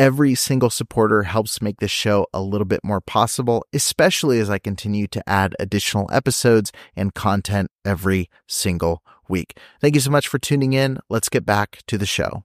Every single supporter helps make this show a little bit more possible, especially as I continue to add additional episodes and content every single week. Thank you so much for tuning in. Let's get back to the show.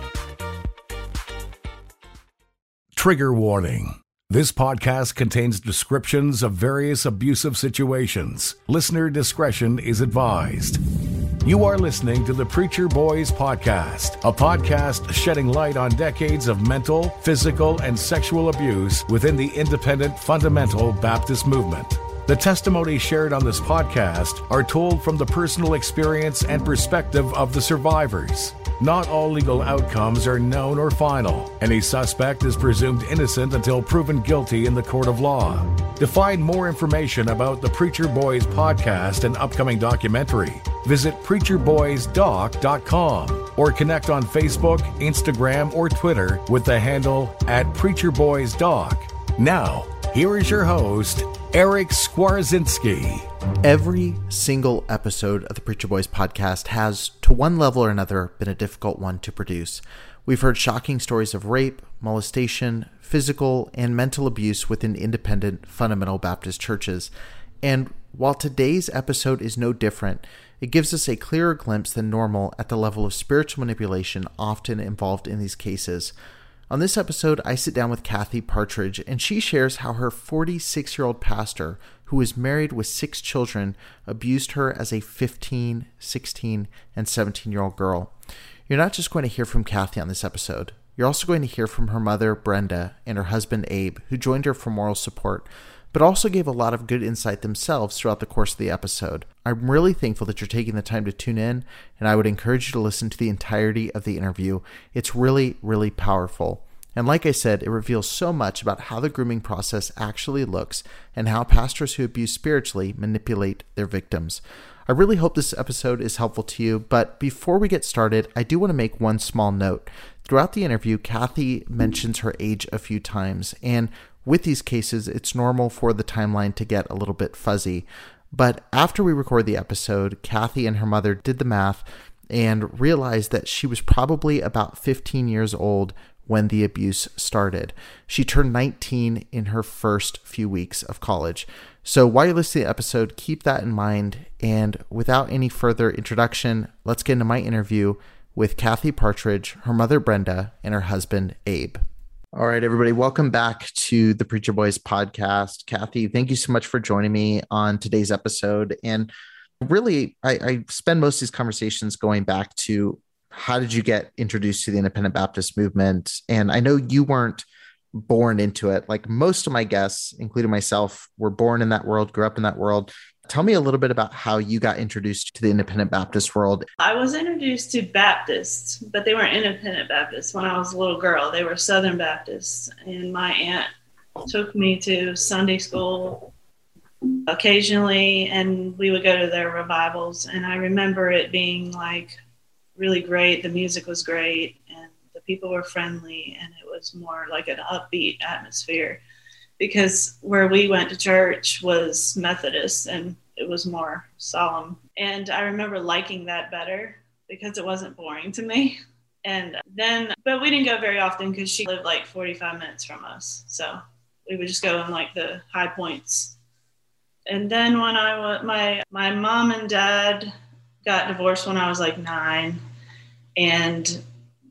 Trigger warning. This podcast contains descriptions of various abusive situations. Listener discretion is advised. You are listening to the Preacher Boys Podcast, a podcast shedding light on decades of mental, physical, and sexual abuse within the independent fundamental Baptist movement. The testimonies shared on this podcast are told from the personal experience and perspective of the survivors. Not all legal outcomes are known or final. Any suspect is presumed innocent until proven guilty in the court of law. To find more information about the Preacher Boys podcast and upcoming documentary, visit preacherboysdoc.com or connect on Facebook, Instagram, or Twitter with the handle at preacherboysdoc. Now, here is your host, Eric Skwarczynski. Every single episode of the Preacher Boys podcast has, to one level or another, been a difficult one to produce. We've heard shocking stories of rape, molestation, physical, and mental abuse within independent fundamental Baptist churches. And while today's episode is no different, it gives us a clearer glimpse than normal at the level of spiritual manipulation often involved in these cases. On this episode, I sit down with Kathy Partridge, and she shares how her 46 year old pastor, who is married with six children, abused her as a 15, 16, and 17 year old girl. You're not just going to hear from Kathy on this episode, you're also going to hear from her mother, Brenda, and her husband, Abe, who joined her for moral support, but also gave a lot of good insight themselves throughout the course of the episode. I'm really thankful that you're taking the time to tune in, and I would encourage you to listen to the entirety of the interview. It's really, really powerful. And like I said, it reveals so much about how the grooming process actually looks and how pastors who abuse spiritually manipulate their victims. I really hope this episode is helpful to you, but before we get started, I do want to make one small note. Throughout the interview, Kathy mentions her age a few times, and with these cases, it's normal for the timeline to get a little bit fuzzy. But after we record the episode, Kathy and her mother did the math and realized that she was probably about 15 years old when the abuse started. She turned 19 in her first few weeks of college. So while you're listening to the episode, keep that in mind. And without any further introduction, let's get into my interview with Kathy Partridge, her mother Brenda, and her husband Abe. All right, everybody, welcome back to the Preacher Boys podcast. Kathy, thank you so much for joining me on today's episode. And really, I, I spend most of these conversations going back to how did you get introduced to the independent Baptist movement? And I know you weren't born into it. Like most of my guests, including myself, were born in that world, grew up in that world. Tell me a little bit about how you got introduced to the independent Baptist world. I was introduced to Baptists, but they weren't independent Baptists when I was a little girl. They were Southern Baptists. And my aunt took me to Sunday school occasionally, and we would go to their revivals. And I remember it being like really great. The music was great, and the people were friendly, and it was more like an upbeat atmosphere. Because where we went to church was Methodist, and it was more solemn. And I remember liking that better because it wasn't boring to me. And then, but we didn't go very often because she lived like 45 minutes from us. So we would just go in like the high points. And then when I was, my, my mom and dad got divorced when I was like nine. And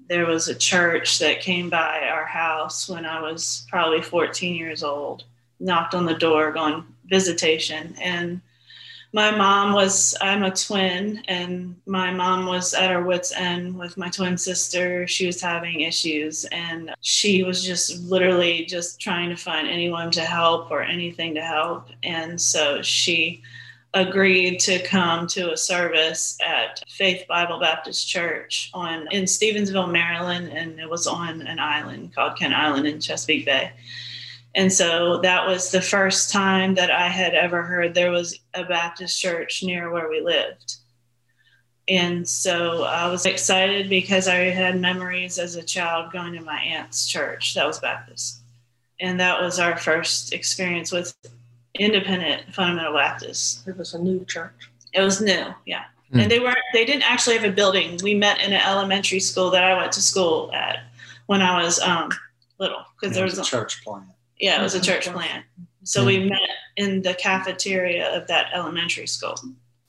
there was a church that came by our house when I was probably 14 years old, knocked on the door going visitation. And my mom was i'm a twin and my mom was at her wits end with my twin sister. She was having issues and she was just literally just trying to find anyone to help or anything to help. And so she agreed to come to a service at faith bible baptist church on in stevensville maryland and it was on an island called kent island in chesapeake bay and so that was the first time that I had ever heard there was a Baptist church near where we lived. And so I was excited because I had memories as a child going to my aunt's church that was Baptist. And that was our first experience with independent fundamental Baptists. It was a new church. It was new, yeah. Mm. And they weren't they didn't actually have a building. We met in an elementary school that I went to school at when I was um, little because there was a church plant. Yeah, it was a oh, church plant. So we mm. met in the cafeteria of that elementary school.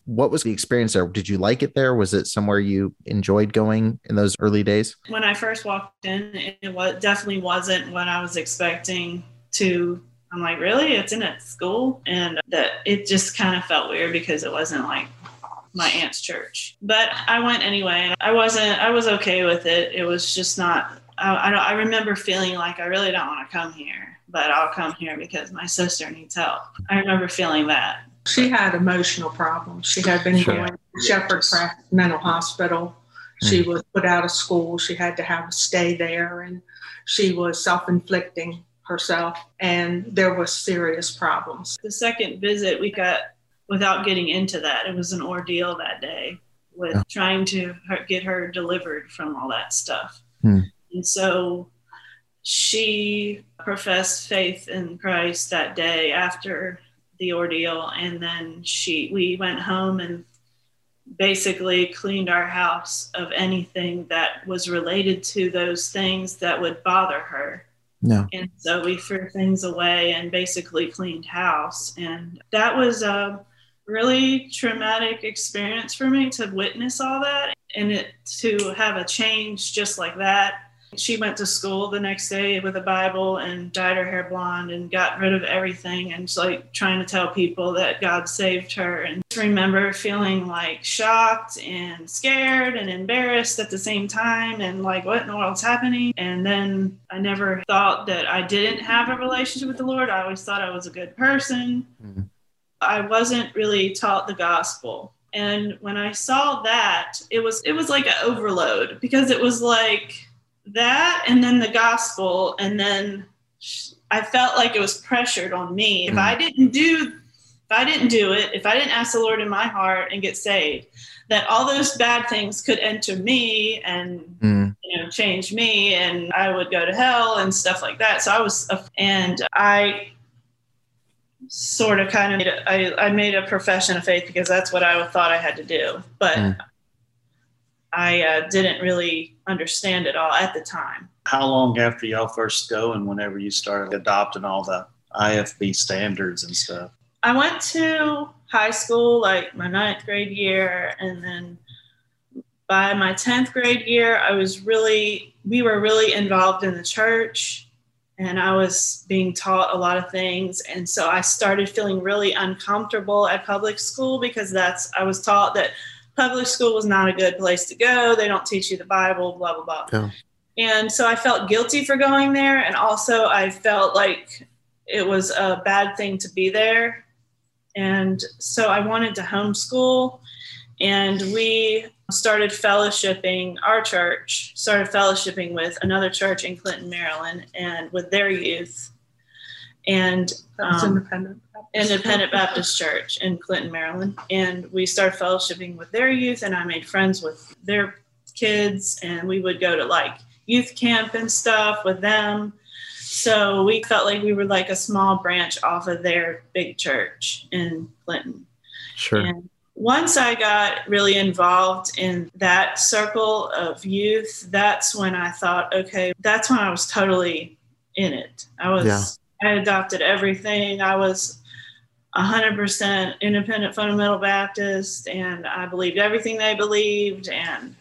What was the experience there? Did you like it there? Was it somewhere you enjoyed going in those early days? When I first walked in, it was definitely wasn't what I was expecting to I'm like, really? It's in a school? And that it just kind of felt weird because it wasn't like my aunt's church. But I went anyway. and I wasn't, I was okay with it. It was just not, I, I, I remember feeling like I really don't want to come here but I'll come here because my sister needs help. I remember feeling that. She had emotional problems. She had been sure. going to Sheppard Pratt Mental Hospital. She mm. was put out of school. She had to have a stay there, and she was self-inflicting herself, and there was serious problems. The second visit, we got without getting into that. It was an ordeal that day with yeah. trying to get her delivered from all that stuff. Hmm. And so she professed faith in Christ that day after the ordeal and then she we went home and basically cleaned our house of anything that was related to those things that would bother her. No. And so we threw things away and basically cleaned house and that was a really traumatic experience for me to witness all that and it to have a change just like that she went to school the next day with a Bible and dyed her hair blonde and got rid of everything and like trying to tell people that God saved her. And I remember feeling like shocked and scared and embarrassed at the same time and like, what in the world's happening? And then I never thought that I didn't have a relationship with the Lord. I always thought I was a good person. Mm-hmm. I wasn't really taught the gospel and when i saw that it was it was like an overload because it was like that and then the gospel and then i felt like it was pressured on me if i mm. didn't do if i didn't do it if i didn't ask the lord in my heart and get saved that all those bad things could enter me and mm. you know change me and i would go to hell and stuff like that so i was and i sort of kind of made a, I, I made a profession of faith because that's what i thought i had to do but mm. I uh, didn't really understand it all at the time. How long after y'all first go and whenever you started adopting all the IFB standards and stuff? I went to high school like my ninth grade year, and then by my 10th grade year, I was really, we were really involved in the church and I was being taught a lot of things. And so I started feeling really uncomfortable at public school because that's, I was taught that public school was not a good place to go. They don't teach you the Bible, blah, blah, blah. Yeah. And so I felt guilty for going there. And also, I felt like it was a bad thing to be there. And so I wanted to homeschool. And we started fellowshipping, our church started fellowshipping with another church in Clinton, Maryland, and with their youth. And That's um, independent. Baptist. Independent Baptist Church in Clinton, Maryland. And we started fellowshipping with their youth, and I made friends with their kids, and we would go to like youth camp and stuff with them. So we felt like we were like a small branch off of their big church in Clinton. Sure. And once I got really involved in that circle of youth, that's when I thought, okay, that's when I was totally in it. I was, Yeah. I adopted everything. I was 100% independent fundamental Baptist, and I believed everything they believed, and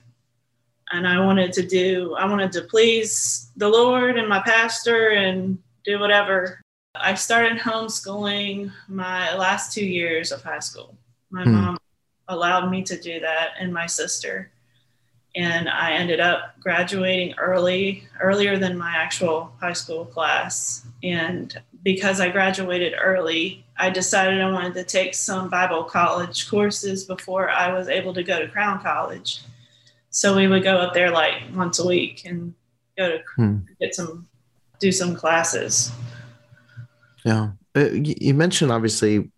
and I wanted to do, I wanted to please the Lord and my pastor and do whatever. I started homeschooling my last two years of high school. My Hmm. mom allowed me to do that, and my sister. And I ended up graduating early, earlier than my actual high school class. And because I graduated early, I decided I wanted to take some Bible college courses before I was able to go to Crown College. So we would go up there like once a week and go to Hmm. get some, do some classes. Yeah. Uh, you you mentioned obviously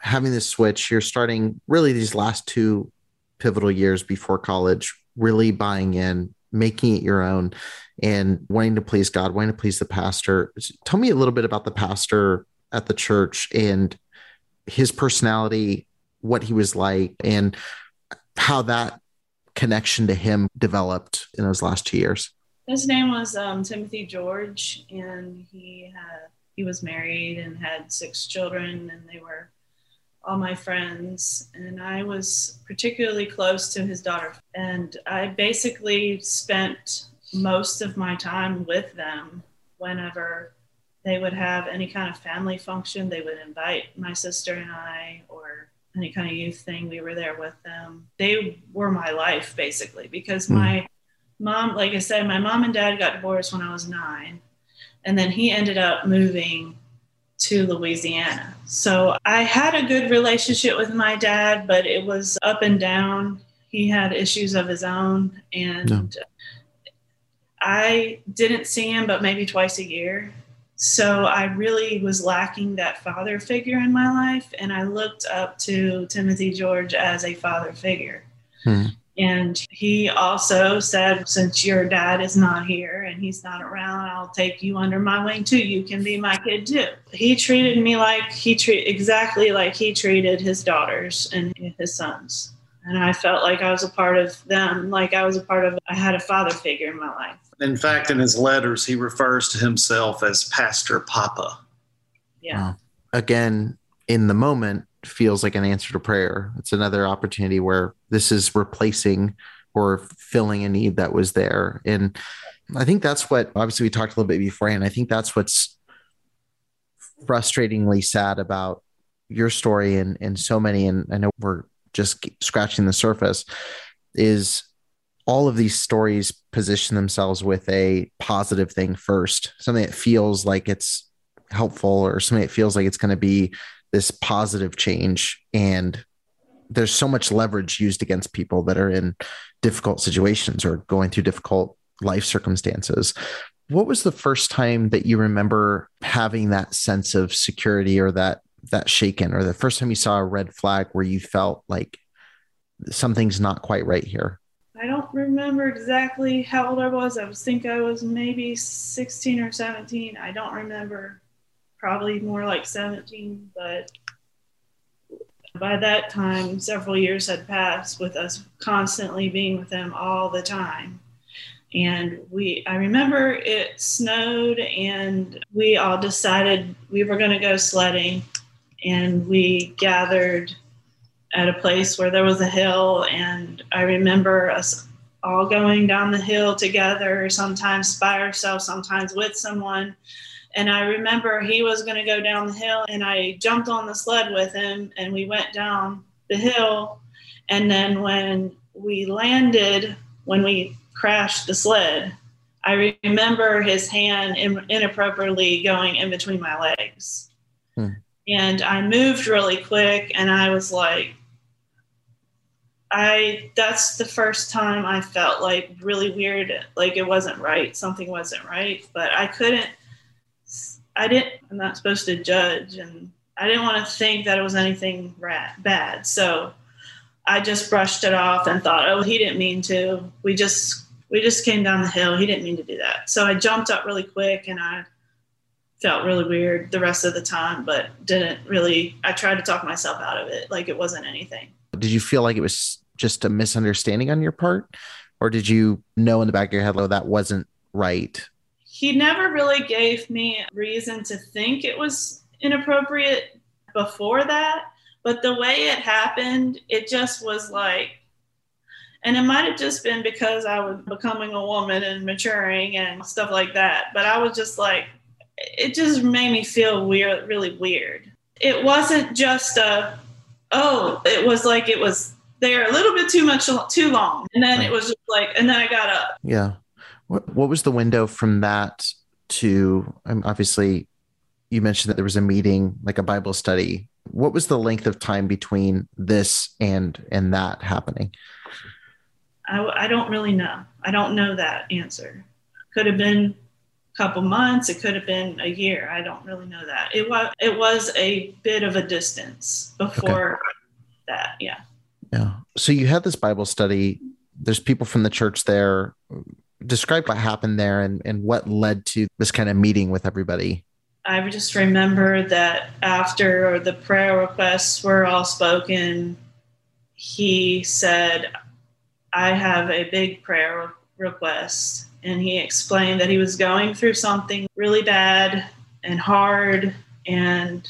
having this switch. You're starting really these last two pivotal years before college, really buying in, making it your own, and wanting to please God, wanting to please the pastor. Tell me a little bit about the pastor at the church and his personality, what he was like, and how that connection to him developed in those last two years. His name was um, Timothy George, and he had he was married and had six children, and they were all my friends. And I was particularly close to his daughter, and I basically spent most of my time with them whenever they would have any kind of family function. They would invite my sister and I, or any kind of youth thing. We were there with them. They were my life basically because Hmm. my mom, like I said, my mom and dad got divorced when I was nine. And then he ended up moving to Louisiana. So I had a good relationship with my dad, but it was up and down. He had issues of his own. And I didn't see him but maybe twice a year. So I really was lacking that father figure in my life. And I looked up to Timothy George as a father figure. Hmm. And he also said, since your dad is not here and he's not around, I'll take you under my wing too. You can be my kid too. He treated me like he treat exactly like he treated his daughters and his sons. And I felt like I was a part of them, like I was a part of I had a father figure in my life. In fact, in his letters, he refers to himself as Pastor Papa. Yeah. Wow. Again, in the moment, feels like an answer to prayer. It's another opportunity where this is replacing or filling a need that was there. And I think that's what, obviously, we talked a little bit beforehand. I think that's what's frustratingly sad about your story and, and so many. And I know we're just scratching the surface is all of these stories position themselves with a positive thing first, something that feels like it's helpful or something that feels like it's going to be this positive change. And there's so much leverage used against people that are in difficult situations or going through difficult life circumstances. What was the first time that you remember having that sense of security or that that shaken or the first time you saw a red flag where you felt like something's not quite right here? I don't remember exactly how old I was. I think I was maybe 16 or 17. I don't remember. Probably more like 17, but by that time, several years had passed with us constantly being with them all the time. And we, I remember it snowed, and we all decided we were going to go sledding, and we gathered at a place where there was a hill and i remember us all going down the hill together sometimes by ourselves sometimes with someone and i remember he was going to go down the hill and i jumped on the sled with him and we went down the hill. And then when we landed when we crashed the sled i remember his hand inappropriately going in between my legs. Hmm. and I moved really quick and I was like I that's the first time I felt like really weird like it wasn't right something wasn't right. But I couldn't I didn't, I'm not supposed to judge and I didn't want to think that it was anything rat, bad. So I just brushed it off and thought, oh, he didn't mean to. We just, we just came down the hill. He didn't mean to do that. So I jumped up really quick and I felt really weird the rest of the time, but didn't really, I tried to talk myself out of it. Like it wasn't anything. Did you feel like it was just a misunderstanding on your part? Or did you know in the back of your head, oh, that wasn't right? He never really gave me reason to think it was inappropriate before that. But the way it happened, it just was like, and it might have just been because I was becoming a woman and maturing and stuff like that. But I was just like, it just made me feel weird, really weird. It wasn't just a, oh, it was like it was there a little bit too much, too long. And then right. it was just like, and then I got up. Yeah. What, what was the window from that to, um, obviously, you mentioned that there was a meeting, like a Bible study. What was the length of time between this and and that happening? I, I don't really know. I don't know that answer. Could have been a couple months. It could have been a year. I don't really know that. It was it was a bit of a distance before okay. that. Yeah. Yeah. So you had this Bible study. There's people from the church there. Describe what happened there and, and what led to this kind of meeting with everybody. I just remember that after the prayer requests were all spoken, he said, I have a big prayer request. And he explained that he was going through something really bad and hard, and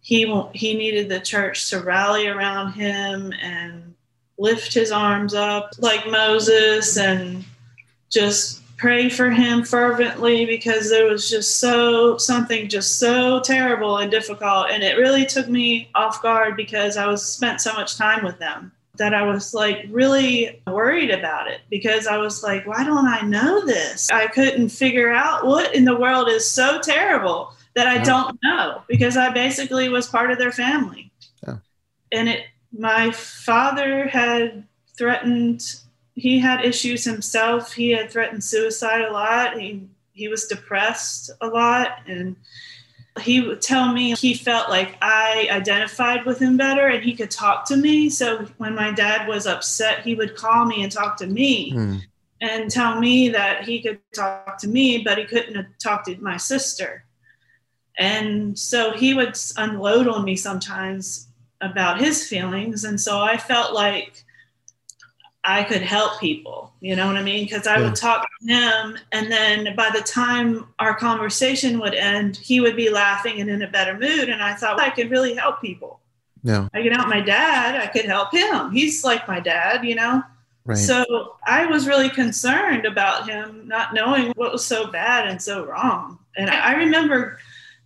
he, he needed the church to rally around him and lift his arms up like Moses and just pray for him fervently because there was just so something just so terrible and difficult. And it really took me off guard because I was spent so much time with them that I was like really worried about it because I was like why don't I know this? I couldn't figure out what in the world is so terrible that I don't know because I basically was part of their family. Yeah. and it my father had threatened he had issues himself. He had threatened suicide a lot. He he was depressed a lot and he would tell me he felt like I identified with him better and he could talk to me. So when my dad was upset, he would call me and talk to me mm. and tell me that he could talk to me, but he couldn't talk to my sister. And so he would unload on me sometimes about his feelings. And so I felt like I could help people. You know what I mean? Because I yeah. would talk to him, and then by the time our conversation would end, he would be laughing and in a better mood. And I thought well, I could really help people. Yeah, I could help my dad. I could help him. He's like my dad, you know. Right. So I was really concerned about him not knowing what was so bad and so wrong. And I, I remember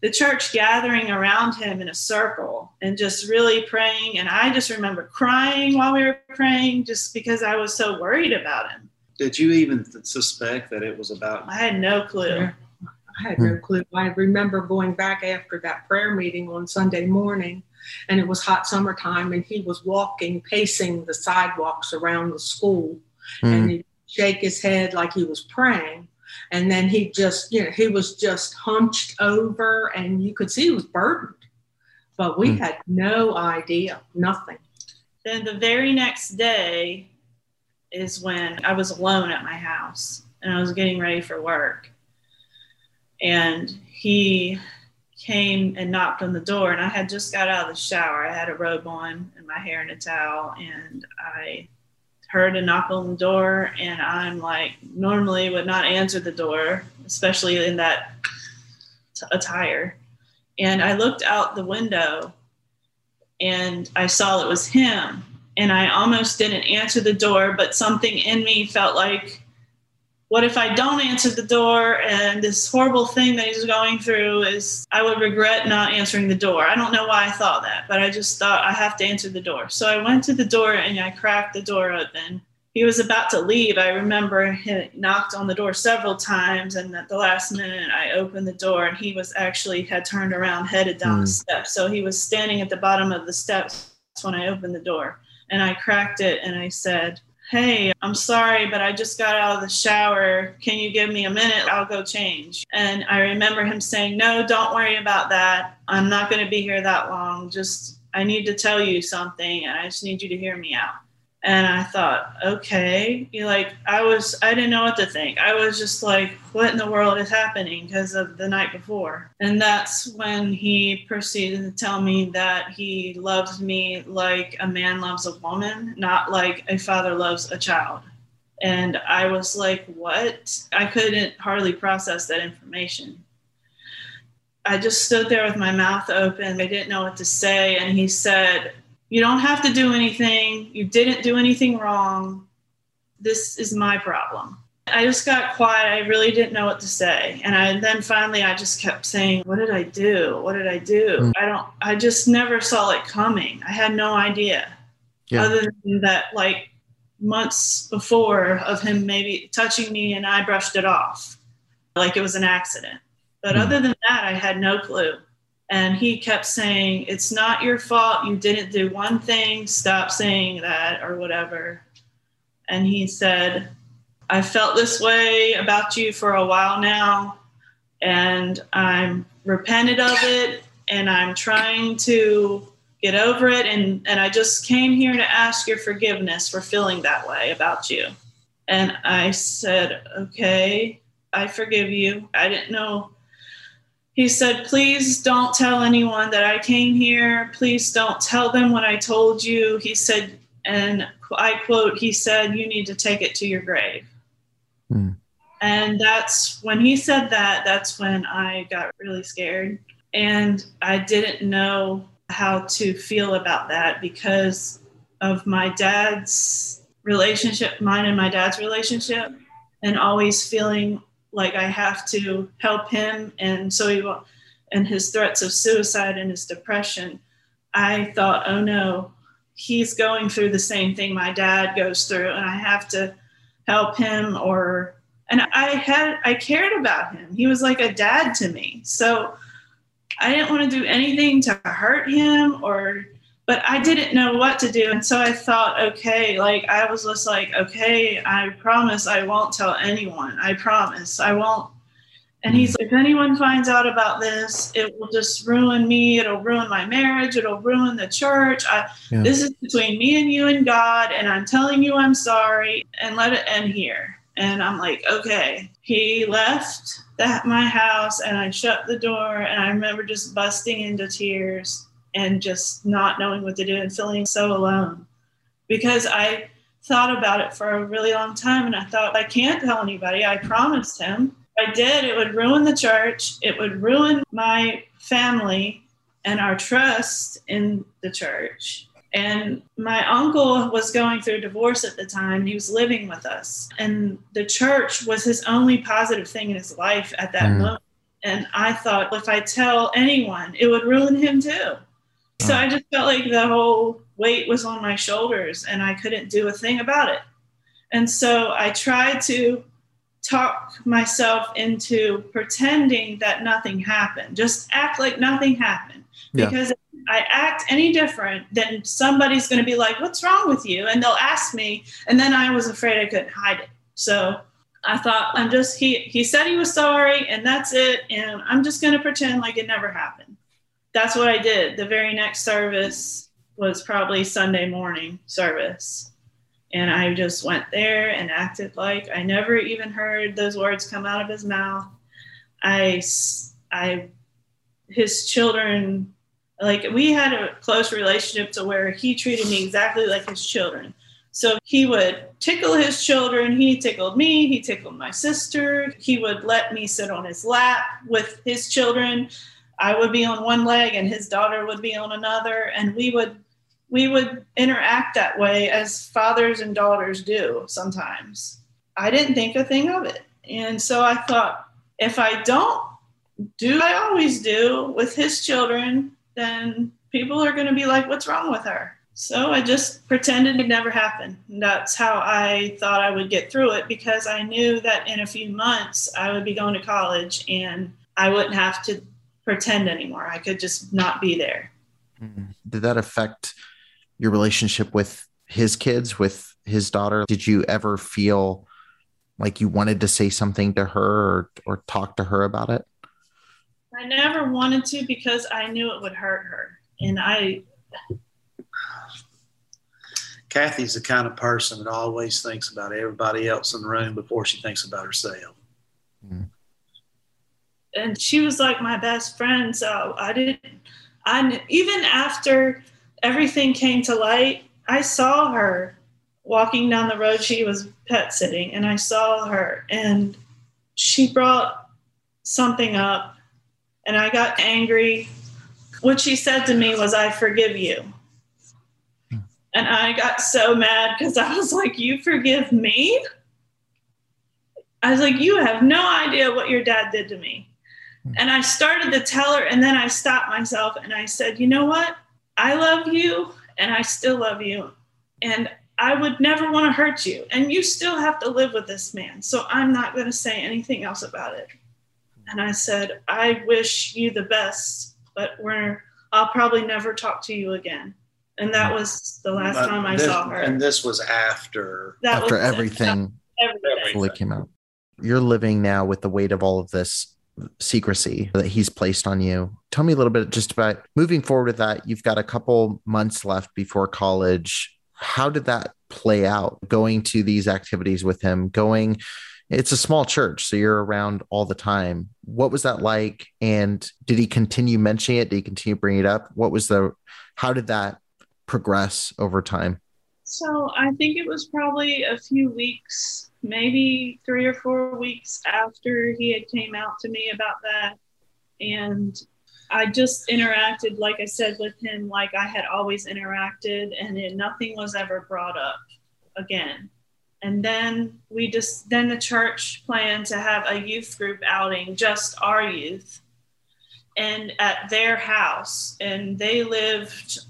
the church gathering around him in a circle and just really praying. And I just remember crying while we were praying just because I was so worried about him. Did you even suspect that it was about? I had no clue. I had no clue. I remember going back after that prayer meeting on Sunday morning, and it was hot summertime, and he was walking, pacing the sidewalks around the school, mm. and he'd shake his head like he was praying and then he just you know he was just hunched over and you could see he was burdened. But we mm. had no idea nothing. Then the very next day is when i was alone at my house and i was getting ready for work. And he came and knocked on the door and i had just got out of the shower. I had a robe on and my hair in a towel and i heard a knock on the door, and I'm like, normally would not answer the door, especially in that t- attire. And I looked out the window and I saw it was him. And I almost didn't answer the door, but something in me felt like what if I don't answer the door and this horrible thing that he's going through is I would regret not answering the door. I don't know why I thought that, but I just thought I have to answer the door. So I went to the door and I cracked the door open. He was about to leave. I remember he knocked on the door several times, and at the last minute, I opened the door, and he was actually had turned around, headed down mm. the steps. So he was standing at the bottom of the steps when I opened the door, and I cracked it, and I said, Hey, I'm sorry, but I just got out of the shower. Can you give me a minute? I'll go change. And I remember him saying, No, don't worry about that. I'm not going to be here that long. Just, I need to tell you something, and I just need you to hear me out. And I thought, okay, you like, I was, I didn't know what to think. I was just like, what in the world is happening because of the night before? And that's when he proceeded to tell me that he loves me like a man loves a woman, not like a father loves a child. And I was like, what? I couldn't hardly process that information. I just stood there with my mouth open. I didn't know what to say. And he said, you don't have to do anything. You didn't do anything wrong. This is my problem. I just got quiet. I really didn't know what to say. And I then finally I just kept saying, What did I do? What did I do? Mm. I don't I just never saw it coming. I had no idea. Yeah. Other than that like months before of him maybe touching me and I brushed it off like it was an accident. But mm. other than that, I had no clue. And he kept saying, It's not your fault. You didn't do one thing. Stop saying that, or whatever. And he said, I felt this way about you for a while now, and I'm repented of it, and I'm trying to get over it. And, and I just came here to ask your forgiveness for feeling that way about you. And I said, Okay, I forgive you. I didn't know he said, Please don't tell anyone that I came here. Please don't tell them what I told you. He said, and I quote, he said, You need to take it to your grave. Hmm. And that's when he said that, that's when I got really scared. And I didn't know how to feel about that because of my dad's relationship, mine and my dad's relationship, and always feeling like I have to help him, and so he and his threats of suicide and his depression. I thought, oh no, he's going through the same thing my dad goes through, and I have to help him or and I had I cared about him. He was like a dad to me. So I didn't want to do anything to hurt him or but I didn't know what to do. And so I thought, okay, like I was just like, okay, I promise I won't tell anyone. I promise I won't. And he's like, if anyone finds out about this, it will just ruin me. It'll ruin my marriage. It'll ruin the church. I, yeah. This is between me and you and God. And I'm telling you, I'm sorry and let it end here. And I'm like, okay. He left that my house and I shut the door and I remember just busting into tears and just not knowing what to do and feeling so alone because I thought about it for a really long time and I thought, I can't tell anybody. I promised him. I did, it would ruin the church, it would ruin my family and our trust in the church. And my uncle was going through divorce at the time. He was living with us. And the church was his only positive thing in his life at that mm. moment. And I thought, if I tell anyone, it would ruin him too. So uh-huh. I just felt like the whole weight was on my shoulders and I couldn't do a thing about it. And so I tried to talk myself into pretending that nothing happened, just act like nothing happened. Yeah. Because if I act any different, then somebody's going to be like, What's wrong with you? And they'll ask me. And then I was afraid I couldn't hide it. So I thought, I'm just, he, he said he was sorry and that's it. And I'm just going to pretend like it never happened that's what I did. The very next service was probably Sunday morning service. And I just went there and acted like I never even heard those words come out of his mouth. I, I, his children, like we had a close relationship to where he treated me exactly like his children. So he would tickle his children. He tickled me. He tickled my sister. He would let me sit on his lap with his children. I would be on one leg and his daughter would be on another, and we would we would interact that way as fathers and daughters do sometimes. I didn't think a thing of it. And so I thought, if I don't do I always do with his children, then people are going to be like, what's wrong with her? So I just pretended it never happened. And that's how I thought I would get through it because I knew that in a few months I would be going to college and I wouldn't have to pretend anymore. I could just not be there. Mm-hmm. Did that affect your relationship with his kids, with his daughter? Did you ever feel like you wanted to say something to her or, or talk to her about it? I never wanted to because I knew it would hurt her. And I. Kathy's the kind of person that always thinks about everybody else in the room before she thinks about herself. Mm. And she was like my best friend. So I didn't, I, even after everything came to light, I saw her walking down the road. She was pet sitting, and I saw her, and she brought something up, and I got angry. What she said to me was, I forgive you. And I got so mad because I was like, You forgive me? I was like, You have no idea what your dad did to me. And I started to tell her, and then I stopped myself and I said, You know what? I love you and I still love you. And I would never want to hurt you. And you still have to live with this man. So I'm not going to say anything else about it. And I said, I wish you the best, but we're, I'll probably never talk to you again. And that was the last but time I this, saw her. And this was after that after was everything, everything fully came out. You're living now with the weight of all of this secrecy that he's placed on you. Tell me a little bit just about moving forward with that. You've got a couple months left before college. How did that play out going to these activities with him? Going, it's a small church, so you're around all the time. What was that like? And did he continue mentioning it? Did he continue bringing it up? What was the, how did that progress over time? So I think it was probably a few weeks maybe three or four weeks after he had came out to me about that. And i just interacted like i said with him like i had always interacted and it, nothing was ever brought up again. And then we just then the church planned to have a youth group outing just our youth and at their house. And they lived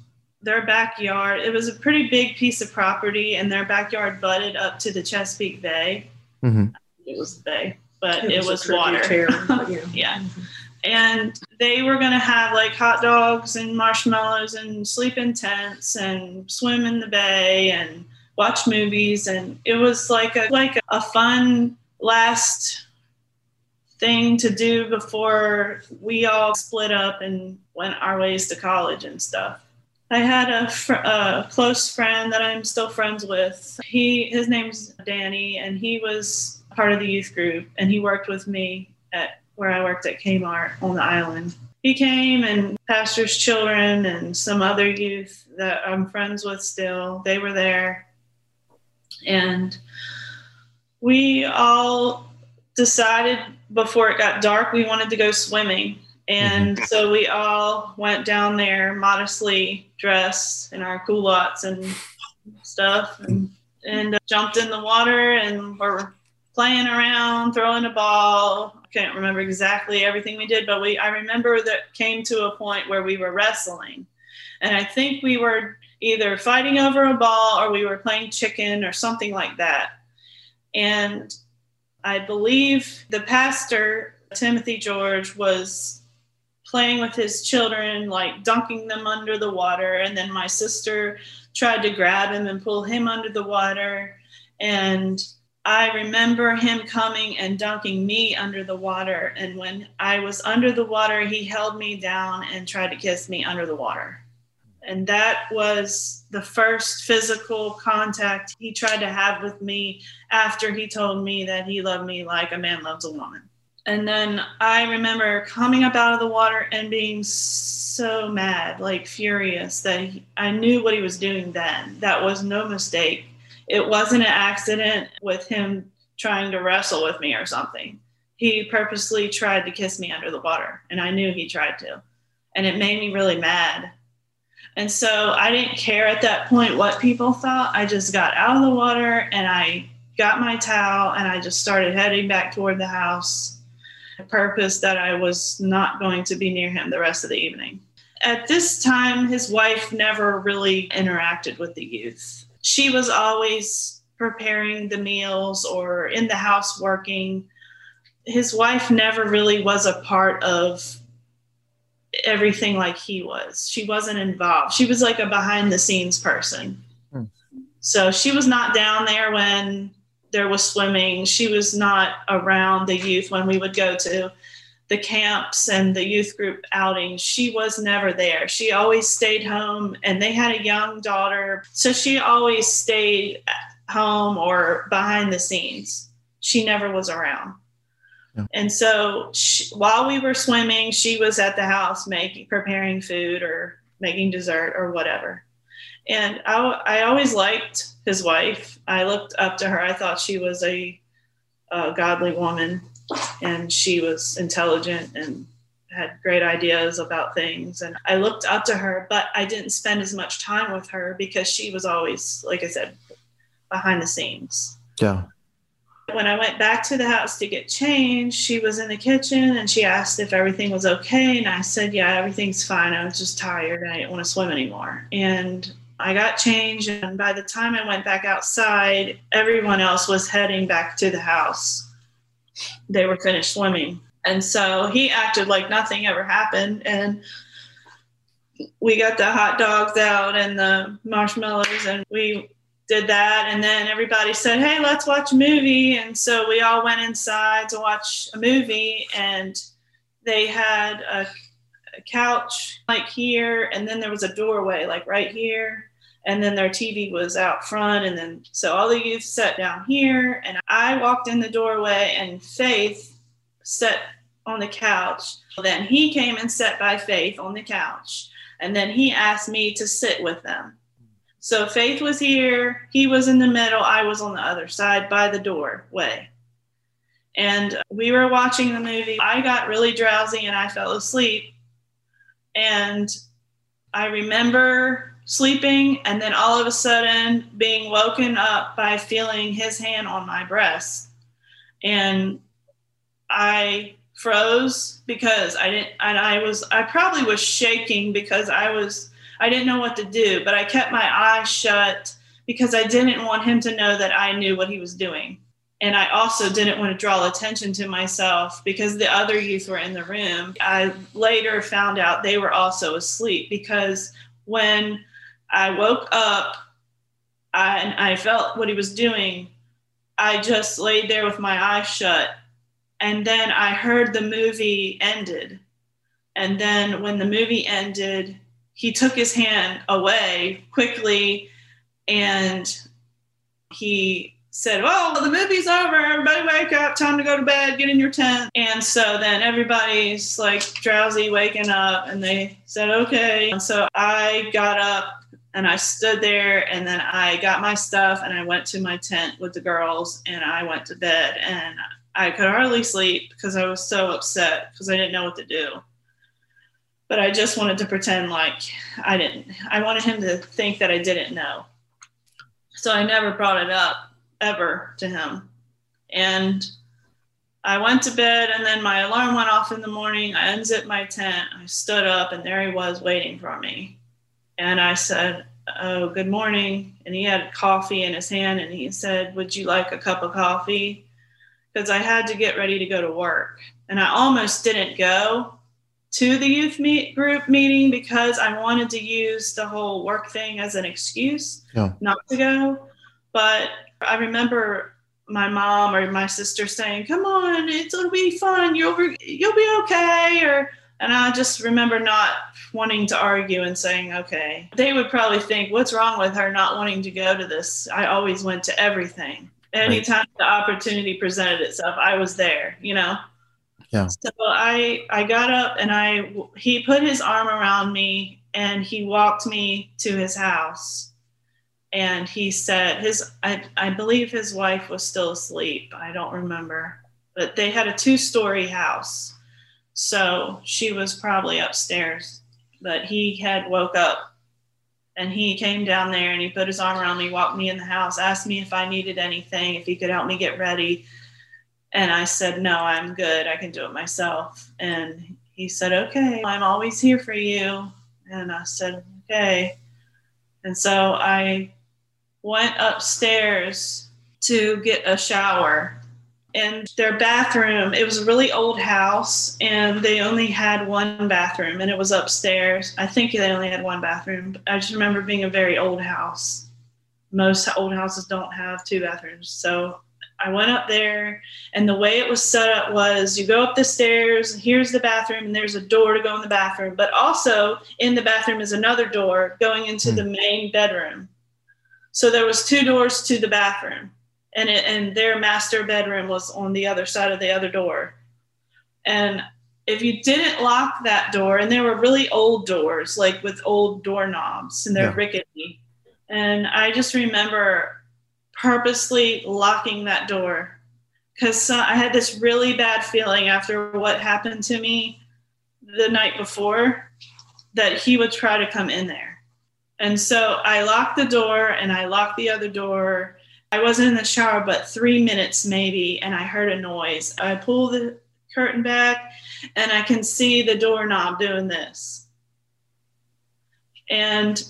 their backyard, it was a pretty big piece of property, and their backyard butted up to the Chesapeake Bay. Mm-hmm. It was the bay, but it, it was, was water. yeah. yeah. Mm-hmm. And they were going to have like hot dogs and marshmallows and sleep in tents and swim in the bay and watch movies. And it was like a, like a fun last thing to do before we all split up and went our ways to college and stuff. I had a, fr- a, close friend that I'm still friends with. He his name's Danny, and he was part of the youth group, and he worked with me at where I worked at Kmart on the island. He came and pastor's children and some other youth that I'm friends with still. They were there, and we all decided before it got dark we wanted to go swimming and mm-hmm. so we all went down there modestly dressed in our culottes and stuff and, and uh, jumped in the water and were playing around, throwing a ball. I can't remember exactly everything we did, but we I remember that came to a point where we were wrestling. And I think we were either fighting over a ball or we were playing chicken or something like that. And I believe the pastor, Timothy George, was playing with his children, like dunking them under the water. And then my sister tried to grab him and pull him under the water. And I remember him coming and dunking me under the water. And when I was under the water, he held me down and tried to kiss me under the water. And that was the first physical contact he tried to have with me after he told me that he loved me like a man loves a woman. And then I remember coming up out of the water and being so mad, like furious, that he, I knew what he was doing then. That was no mistake. It wasn't an accident with him trying to wrestle with me or something. He purposely tried to kiss me under the water, and I knew he tried to. And it made me really mad. And so I didn't care at that point what people thought. I just got out of the water and I got my towel and I just started heading back toward the house purpose that I was not going to be near him the rest of the evening. At this time, his wife never really interacted with the youth. She was always preparing the meals or in the house working. His wife never really was a part of everything like he was. She wasn't involved. She was like a behind the scenes person. Hmm. So she was not down there when there was swimming. She was not around the youth when we would go to the camps and the youth group outings. She was never there. She always stayed home, and they had a young daughter. So she always stayed home or behind the scenes. She never was around. Yeah. And so she, while we were swimming, she was at the house making, preparing food or making dessert or whatever. And I, I always liked his wife. I looked up to her. I thought she was a, a godly woman and she was intelligent and had great ideas about things. And i looked up to her but i didn't spend as much time with her because she was always like i said behind the scenes. Yeah. When i went back to the house to get changed she was in the kitchen and she asked if everything was okay. And i said yeah everything's fine. I was just tired. I didn't want to swim anymore. And I got changed, and by the time I went back outside, everyone else was heading back to the house they were finished swimming. And so he acted like nothing ever happened. And we got the hot dogs out and the marshmallows, and we did that. And then everybody said, Hey, let's watch a movie. And so we all went inside to watch a movie, and they had a, couch like here, and then there was a doorway like right here and then their TV was out front. And then so all the youth sat down here, and I walked in the doorway, and Faith sat on the couch. Then he came and sat by Faith on the couch, and then he asked me to sit with them. So Faith was here, he was in the middle, I was on the other side by the doorway. And we were watching the movie. I got really drowsy and I fell asleep. And I remember sleeping and then all of a sudden being woken up by feeling his hand on my breast. And i froze because i didn't and i was i probably was shaking because i was i didn't know what to do but i kept my eyes shut because i didn't want him to know that i knew what he was doing and i also didn't want to draw attention to myself because the other youth were in the room i later found out they were also asleep because when I woke up I, and I felt what he was doing. I just laid there with my eyes shut. And then I heard the movie ended. And then when the movie ended, he took his hand away quickly and he said, Well, the movie's over. Everybody wake up. Time to go to bed. Get in your tent. And so then everybody's like drowsy, waking up. And they said, Okay. And so I got up and I stood there and then I got my stuff and I went to my tent with the girls and I went to bed and I could hardly sleep because I was so upset because I didn't know what to do. But I just wanted to pretend like I didn't. I wanted him to think that I didn't know. So I never brought it up ever to him. And I went to bed and then my alarm went off in the morning. I unzipped my tent. I stood up and there he was waiting for me and I said, Oh, good morning. And he had coffee in his hand and he said, Would you like a cup of coffee? Because I had to get ready to go to work. And I almost didn't go to the youth meet group meeting because I wanted to use the whole work thing as an excuse yeah. not to go. But I remember my mom or my sister saying, "Come on, it'll be fun. You'll you'll be okay." Or and I just remember not wanting to argue and saying, okay. They would probably think, what's wrong with her not wanting to go to this? I always went to everything. Anytime right. the opportunity presented itself, I was there, you know? Yeah. So I I got up and I he put his arm around me and he walked me to his house. And he said his I, I believe his wife was still asleep. I don't remember. But they had a two-story house so she was probably upstairs, but he had woke up and he came down there and he put his arm around me, walked me in the house, asked me if I needed anything, if he could help me get ready. And I said, No, I'm good. I can do it myself. And he said, Okay, I'm always here for you. And I said, Okay. And so I went upstairs to get a shower and their bathroom it was a really old house and they only had one bathroom and it was upstairs i think they only had one bathroom i just remember being a very old house most old houses don't have two bathrooms. So I went up there, and the way it was set up was you go up the stairs, and here's the bathroom, and there's a door to go in the bathroom. But also in the bathroom is another door going into mm. the main bedroom. So there was two doors to the bathroom, and it, and their master bedroom was on the other side of the other door. And if you didn't lock that door, and there were really old doors, like with old doorknobs, and they're yeah. rickety. And I just remember purposely locking that door because I had this really bad feeling after what happened to me the night before that he would try to come in there. And so I locked the door and I locked the other door. I wasn't in the shower, but three minutes maybe, and I heard a noise. I pull the curtain back and I can see the doorknob doing this. And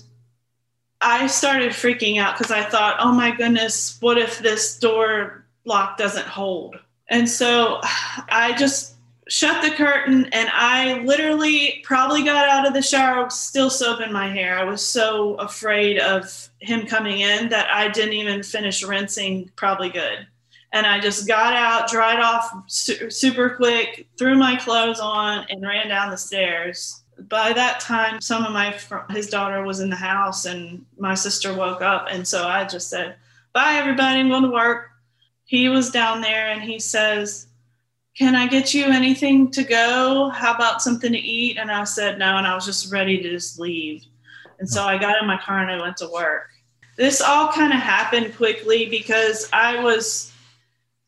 I started freaking out because I thought, oh my goodness, what if this door lock doesn't hold? And so I just shut the curtain and I literally probably got out of the shower still soaping my hair. I was so afraid of him coming in that I didn't even finish rinsing probably good. And I just got out, dried off su- super quick, threw my clothes on, and ran down the stairs by that time, some of my his daughter was in the house, and my sister woke up, and so I just said, "Bye, everybody. I'm going to work." He was down there, and he says, "Can I get you anything to go? How about something to eat?" And I said no, and I was just ready to just leave. And so I got in my car and I went to work. This all kind of happened quickly because I was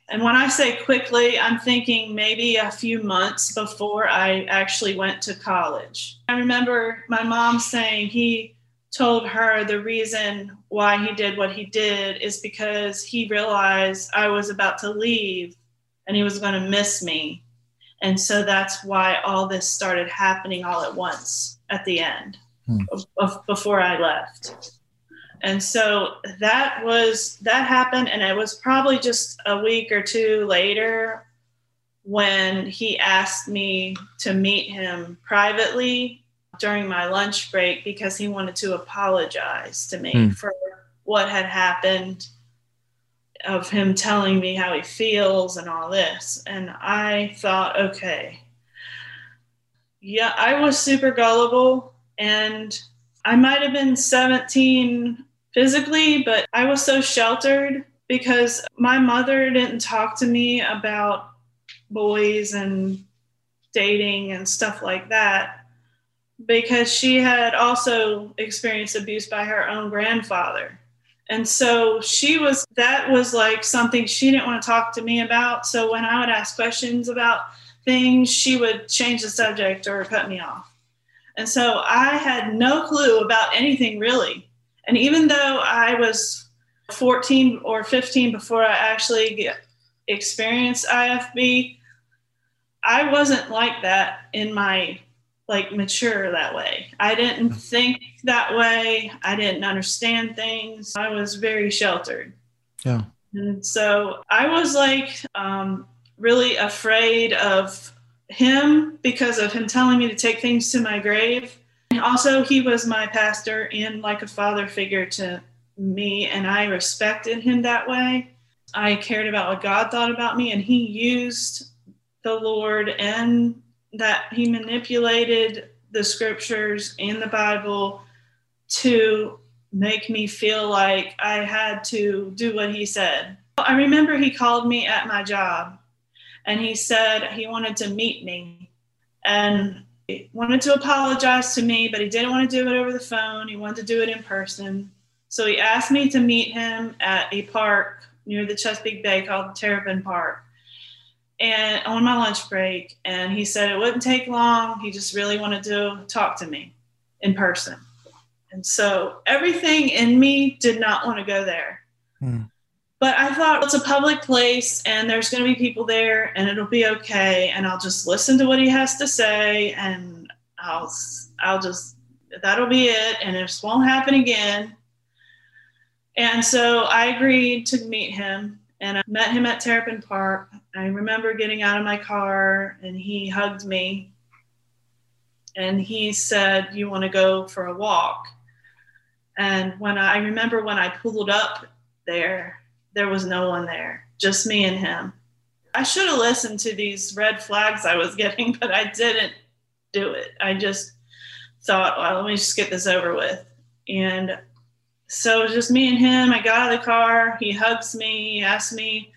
and when I say quickly, I'm thinking maybe a few months before I actually went to college. I remember my mom saying he told her the reason why he did what he did is because he realized I was about to leave and he was going to miss me. And so that's why all this started happening all at once at the end hmm. of, of, before I left. And so that was that happened, and it was probably just a week or two later when he asked me to meet him privately during my lunch break because he wanted to apologize to me hmm. for what had happened of him telling me how he feels and all this. And I thought, okay, yeah, I was super gullible and I might have been 17 physically, but I was so sheltered because my mother didn't talk to me about boys and dating and stuff like that because she had also experienced abuse by her own grandfather. And so she was, that was like something she didn't want to talk to me about. So when I would ask questions about things, she would change the subject or cut me off. And so I had no clue about anything really. And even though I was 14 or 15 before I actually experienced IFB, I wasn't like that in my like mature that way. I didn't think that way. I didn't understand things. I was very sheltered. Yeah. And so I was like um, really afraid of him because of him telling me to take things to my grave And also, he was my pastor and like a father figure to me, and I respected him that way. I cared about what God thought about me, and he used the Lord and that he manipulated the scriptures in the Bible to make me feel like I had to do what he said. I remember he called me at my job and he said he wanted to meet me. And he wanted to apologize to me, but he didn't want to do it over the phone. He wanted to do it in person. So he asked me to meet him at a park near the Chesapeake Bay called Terrapin Park. And on my lunch break, and he said it wouldn't take long. He just really wanted to talk to me in person. And so everything in me did not want to go there. Hmm. But I thought it's a public place and there's going to be people there and it'll be okay. And I'll just listen to what he has to say and I'll, I'll just, that'll be it. And it won't happen again. And so I agreed to meet him and I met him at Terrapin Park. I remember getting out of my car and he hugged me and he said, You want to go for a walk? And when I, I remember when I pulled up there, there was no one there, just me and him. I should have listened to these red flags I was getting, but I didn't do it. I just thought, well, let me just get this over with. And so it was just me and him. I got out of the car. He hugs me. He asks me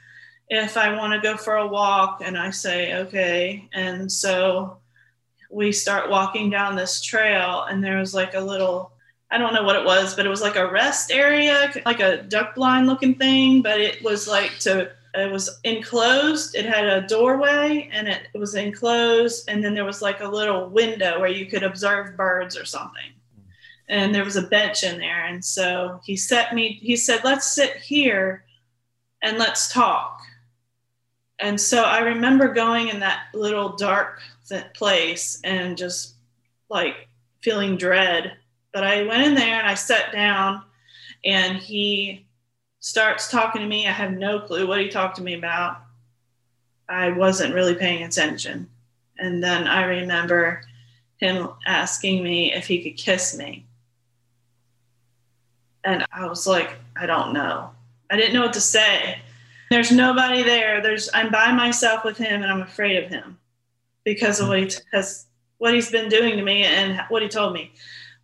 if I want to go for a walk. And I say, okay. And so we start walking down this trail, and there was like a little, I don't know what it was, but it was like a rest area, like a duck blind looking thing, but it was like to, it was enclosed. It had a doorway and it was enclosed. And then there was like a little window where you could observe birds or something. And there was a bench in there. And so he set me, he said, let's sit here and let's talk. And so I remember going in that little dark place and just like feeling dread. But I went in there and I sat down and he starts talking to me. I have no clue what he talked to me about. I wasn't really paying attention. And then I remember him asking me if he could kiss me. And I was like, I don't know. I didn't know what to say. There's nobody there. There's I'm by myself with him and I'm afraid of him because of what he has what he's been doing to me and what he told me.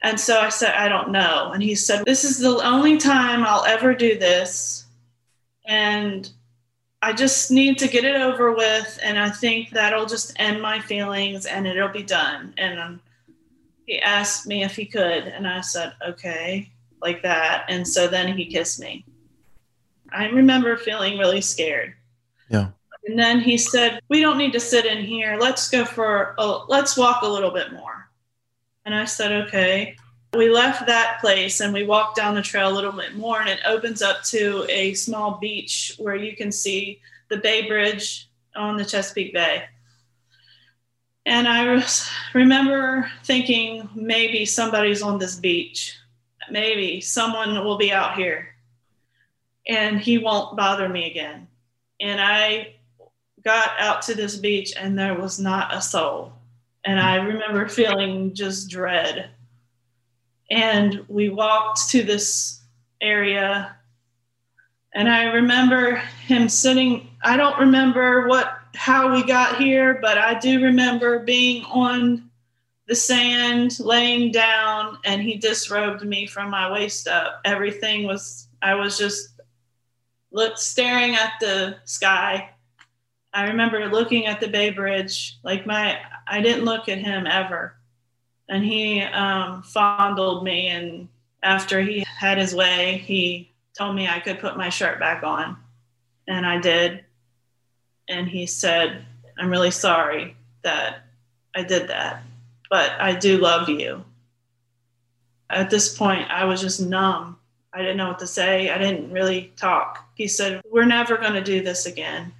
And so I said, I don't know. And he said, This is the only time I'll ever do this. And I just need to get it over with. And I think that'll just end my feelings and it'll be done. And um, he asked me if he could. And I said, Okay, like that. And so then he kissed me. I remember feeling really scared. Yeah. And then he said, "We don't need to sit in here. Let's go for a, let's walk a little bit more." And I said, "Okay." We left that place and we walked down the trail a little bit more, and it opens up to a small beach where you can see the Bay Bridge on the Chesapeake Bay. And I was, remember thinking maybe somebody's on this beach. Maybe someone will be out here and he won't bother me again. And I got out to this beach and there was not a soul. And I remember feeling just dread. And we walked to this area and I remember him sitting I don't remember what how we got here, but I do remember being on the sand, laying down, and he disrobed me from my waist up. Everything was I was just look staring at the sky I remember looking at the Bay Bridge, like my, I didn't look at him ever. And he um, fondled me. And after he had his way, he told me I could put my shirt back on. And I did. And he said, I'm really sorry that I did that, but I do love you. At this point, I was just numb. I didn't know what to say. I didn't really talk. He said, We're never going to do this again.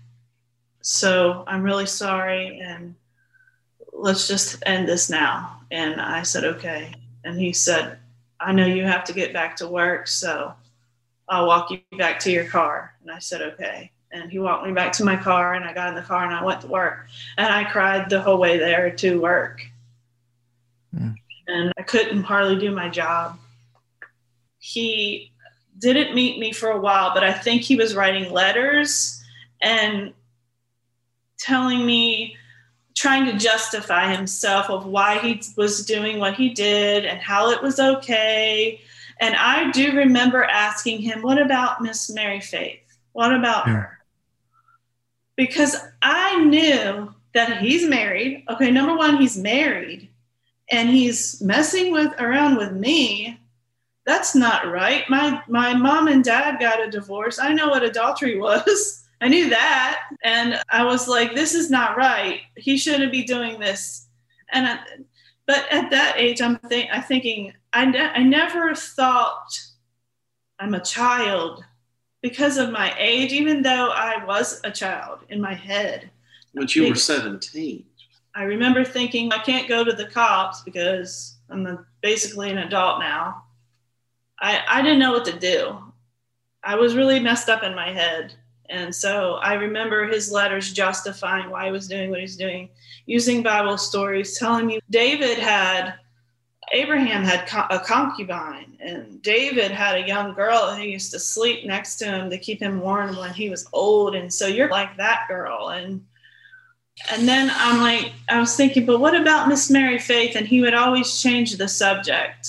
So I'm really sorry and let's just end this now. And I said, okay. And he said, I know you have to get back to work, so I'll walk you back to your car. And I said, okay. And he walked me back to my car, and I got in the car and I went to work. And I cried the whole way there to work. Mm. And I couldn't hardly do my job. He didn't meet me for a while, but I think he was writing letters and telling me trying to justify himself of why he was doing what he did and how it was okay. And i do remember asking him what about miss mary faith? What about yeah. her? Because i knew that he's married. Okay number one he's married and he's messing with around with me that's not right my my mom and dad got a divorce i know what adultery was I knew that. And I was like, this is not right. He shouldn't be doing this. And, I, but at that age, I'm, think, I'm thinking, I, ne- I never thought I'm a child because of my age, even though I was a child in my head. When you were 17. I remember thinking, I can't go to the cops because I'm a, basically an adult now. I, I didn't know what to do. I was really messed up in my head. And so I remember his letters justifying why he was doing what he's doing, using Bible stories, telling me David had Abraham had a concubine, and David had a young girl who used to sleep next to him to keep him warm when he was old. And so you're like that girl. And and then I'm like, I was thinking, but what about Miss Mary Faith? And he would always change the subject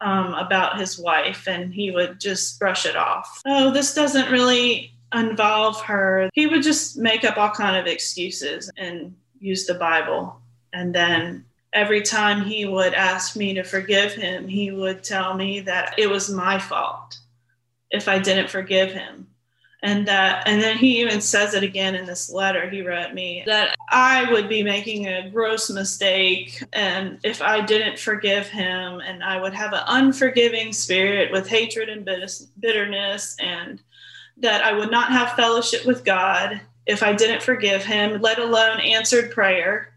um, about his wife, and he would just brush it off. Oh, this doesn't really involve her. He would just make up all kind of excuses and use the Bible, and then every time he would ask me to forgive him, he would tell me that it was my fault if I didn't forgive him. And that, and then he even says it again in this letter he wrote me that I would be making a gross mistake. And if I didn't forgive him, and I would have an unforgiving spirit with hatred and bitterness, and that I would not have fellowship with God if I didn't forgive him, let alone answered prayer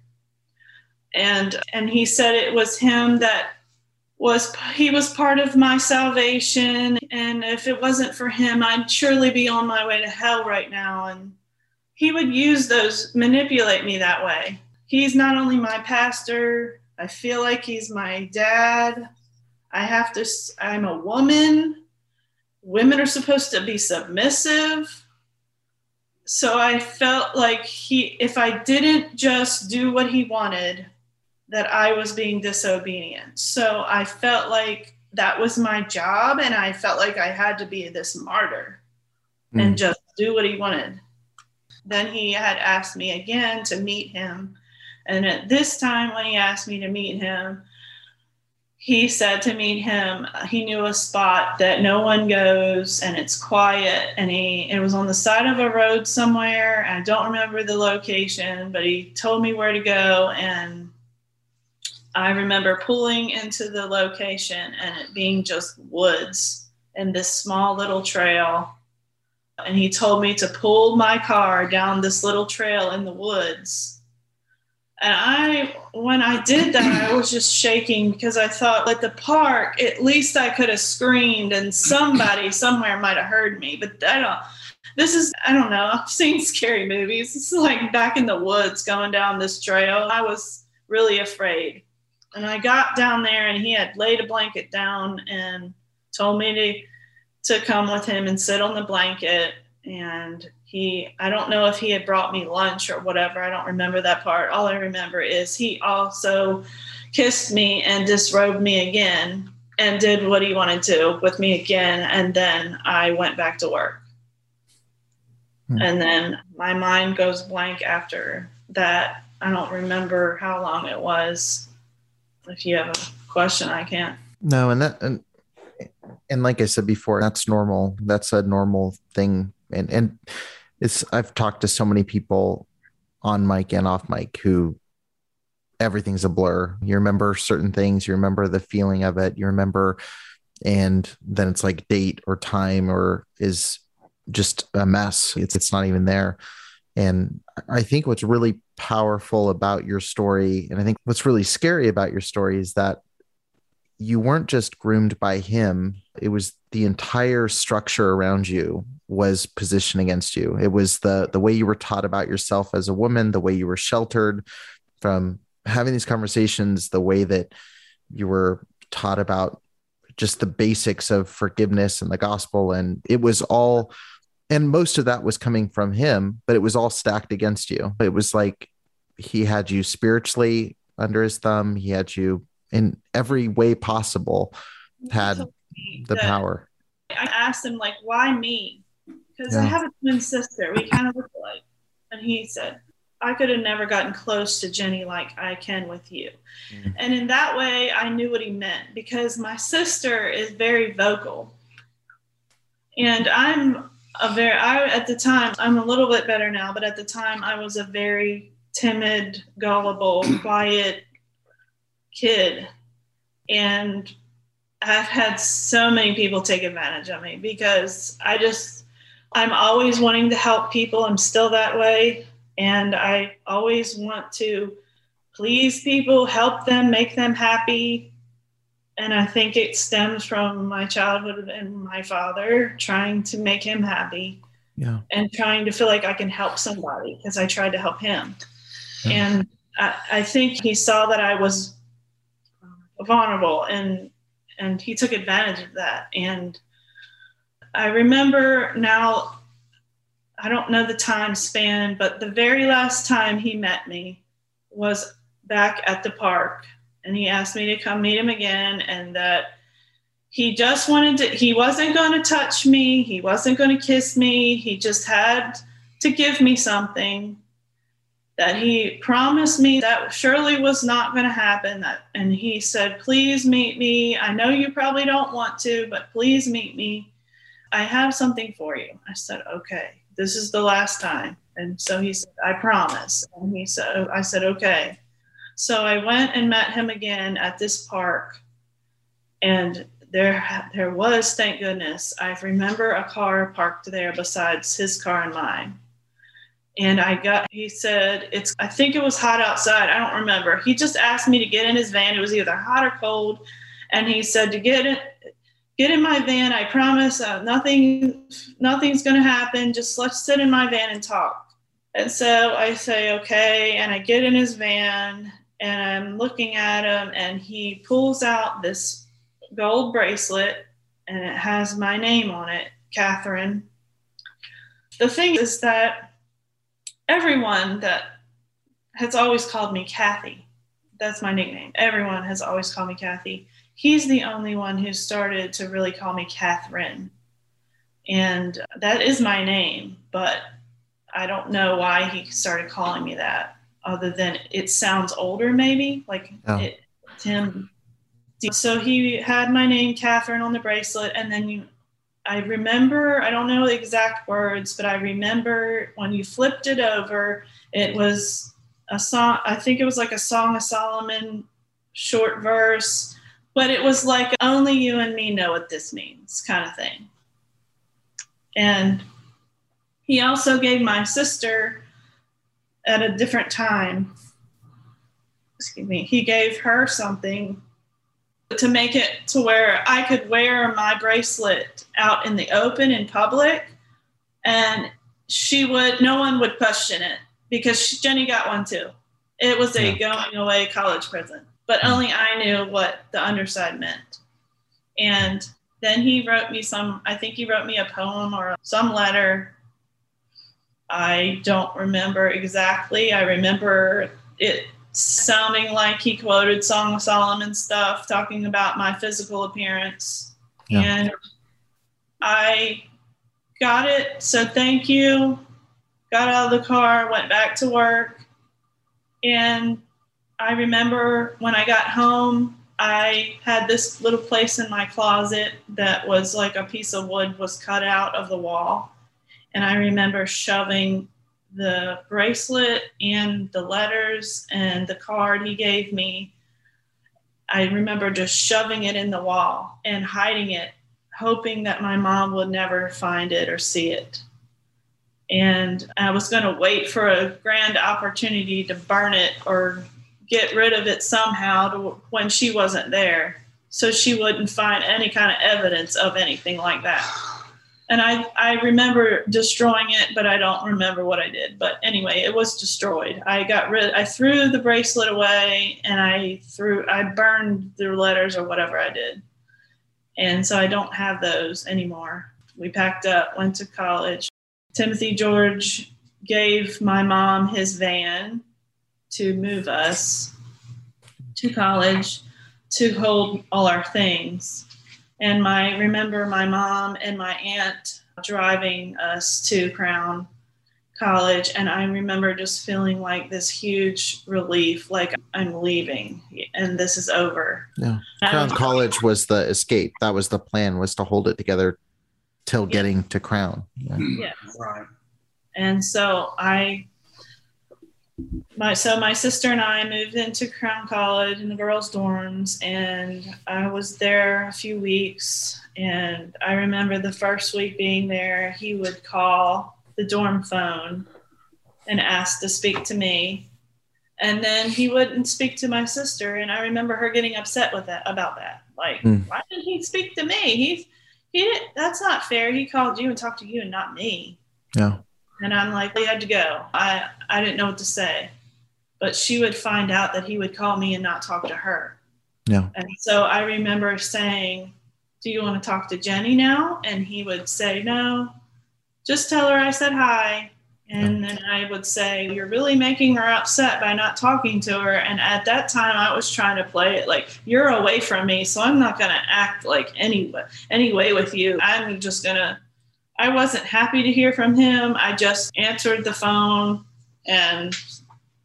and and he said it was him that was he was part of my salvation. And if it wasn't for him i'd surely be on my way to hell right now. And he would use those manipulate me that way. He's not only my pastor i feel like he's my dad. I have to i'm a woman. Women are supposed to be submissive. So i felt like he if i didn't just do what he wanted that I was being disobedient. So I felt like that was my job and I felt like I had to be this martyr mm. and just do what he wanted. Then he had asked me again to meet him. And at this time, when he asked me to meet him, he said to meet him, he knew a spot that no one goes and it's quiet. And he, it was on the side of a road somewhere. I don't remember the location, but he told me where to go. And I remember pulling into the location and it being just woods and this small little trail. And he told me to pull my car down this little trail in the woods. And I, when I did that, I was just shaking because I thought, at the park, at least I could have screamed and somebody somewhere might have heard me. But I don't, this is, I don't know, I've seen scary movies. It's like back in the woods going down this trail. I was really afraid. And I got down there and he had laid a blanket down and told me to, to come with him and sit on the blanket. And he, I don't know if he had brought me lunch or whatever. I don't remember that part. All I remember is he also kissed me and disrobed me again and did what he wanted to do with me again. And then I went back to work. Hmm. And then my mind goes blank after that. I don't remember how long it was if you have a question, I can't. No, and that and and like I said before, that's normal. That's a normal thing, and and it's I've talked to so many people on mic and off mic who everything's a blur. You remember certain things, you remember the feeling of it, you remember, and then it's like date or time or is just a mess. It's it's not even there. And I think what's really powerful about your story, and I think what's really scary about your story is that you weren't just groomed by him, it was the entire structure around you was positioned against you. It was the the way you were taught about yourself as a woman, the way you were sheltered from having these conversations, the way that you were taught about just the basics of forgiveness and the gospel and it was all and most of that was coming from him but it was all stacked against you. It was like he had you spiritually under his thumb. He had you in every way possible had the power. I asked him like why me? Because yeah. i have a twin sister. We kind of look alike. And he said i could have never gotten close to jenny like i can with you. Mm-hmm. and in that way i knew what he meant because my sister is very vocal. And i'm a very I at the time I'm a little bit better now, but at the time I was a very timid, gullible, quiet kid. And I've had so many people take advantage of me because I just I'm always wanting to help people. I'm still that way. And I always want to please people, help them, make them happy, and I think it stems from my childhood and my father trying to make him happy. Yeah. And trying to feel like I can help somebody because I tried to help him. Yeah. And I, I, think he saw that I was vulnerable and and he took advantage of that and i remember now i don't know the time span but the very last time he met me was back at the park and he asked me to come meet him again and that he just wanted to he wasn't going to touch me he wasn't going to kiss me he just had to give me something that he promised me that surely was not going to happen that and he said please meet me. I know you probably don't want to but please meet me. I have something for you. I said okay this is the last time. And so he said i promise. And he said oh, i said okay so i went and met him again at this park and there there was thank goodness i remember a car parked there besides his car and mine and I got, he said, it's, I think it was hot outside. I don't remember. He just asked me to get in his van. It was either hot or cold. And he said to get it, get in my van. I promise uh, nothing, nothing's going to happen. Just let's sit in my van and talk. And so I say, okay. And I get in his van and I'm looking at him and he pulls out this gold bracelet and it has my name on it, Catherine. The thing is that everyone that has always called me Kathy. That's my nickname. Everyone has always called me Kathy. He's the only one who started to really call me Catherine. And that is my name, but I don't know why he started calling me that, other than it sounds older, maybe like oh. it, Tim. So he had my name, Catherine, on the bracelet, and then you I remember, I don't know the exact words, but I remember when you flipped it over, it was a song, I think it was like a Song of Solomon short verse, but it was like only you and me know what this means kind of thing. And he also gave my sister at a different time, excuse me, he gave her something to make it to where I could wear my bracelet out in the open in public and she would no one would question it because she, Jenny got one too. It was a going away college present, but mm-hmm. only I knew what the underside meant. And then he wrote me some I think he wrote me a poem or some letter. I don't remember exactly. I remember it sounding like he quoted Song of Solomon stuff, talking about my physical appearance. Yeah. And I got it, said thank you, got out of the car, went back to work. And I remember when I got home, I had this little place in my closet that was like a piece of wood was cut out of the wall. And I remember shoving the bracelet and the letters and the card he gave me. I remember just shoving it in the wall and hiding it, hoping that my mom would never find it or see it. And I was going to wait for a grand opportunity to burn it or get rid of it somehow to, when she wasn't there so she wouldn't find any kind of evidence of anything like that and I, I remember destroying it, but I don't remember what I did. But anyway, it was destroyed. I got rid. I threw the bracelet away, and I threw. I burned the letters or whatever I did, and so I don't have those anymore. We packed up, went to college. Timothy George gave my mom his van to move us to college to hold all our things and my remember my mom and my aunt driving us to Crown College, and I remember just feeling like this huge relief, like I'm leaving and this is over. Yeah, Crown was, College was the escape. That was the plan was to hold it together till yeah. getting to Crown. Yeah. Yes. Right. And so I my so my sister and I moved into Crown College in the girls' dorms, and I was there a few weeks. And I remember the first week being there, he would call the dorm phone and ask to speak to me, and then he wouldn't speak to my sister. And I remember her getting upset with that about that. Like, mm. why didn't he speak to me? He he didn't. That's not fair. He called you and talked to you and not me. Yeah. And I'm like, we had to go. I, I didn't know what to say. But she would find out that he would call me and not talk to her. No. And so I remember saying, Do you want to talk to Jenny now? And he would say, No, just tell her I said hi. And then I would say, You're really making her upset by not talking to her. And at that time, I was trying to play it like, You're away from me, so I'm not going to act like any, any way with you. I'm just going to. I wasn't happy to hear from him. I just answered the phone and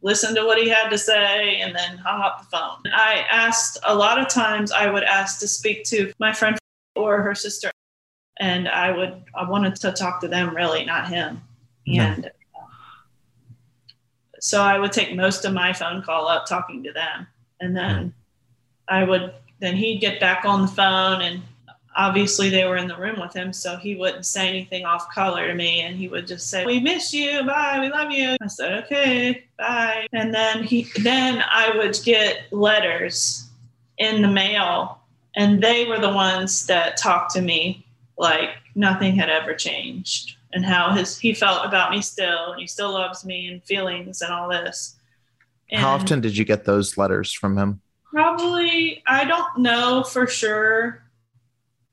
listened to what he had to say and then hung up the phone. I asked a lot of times I would ask to speak to my friend or her sister and I would I wanted to talk to them really, not him. And uh, so I would take most of my phone call up talking to them and then I would then he'd get back on the phone and obviously they were in the room with him so he wouldn't say anything off color to me and he would just say we miss you bye we love you. I said okay bye. And then he then i would get letters in the mail and they were the ones that talked to me like nothing had ever changed and how his he felt about me still and he still loves me and feelings and all this. And How often did you get those letters from him? probably i don't know for sure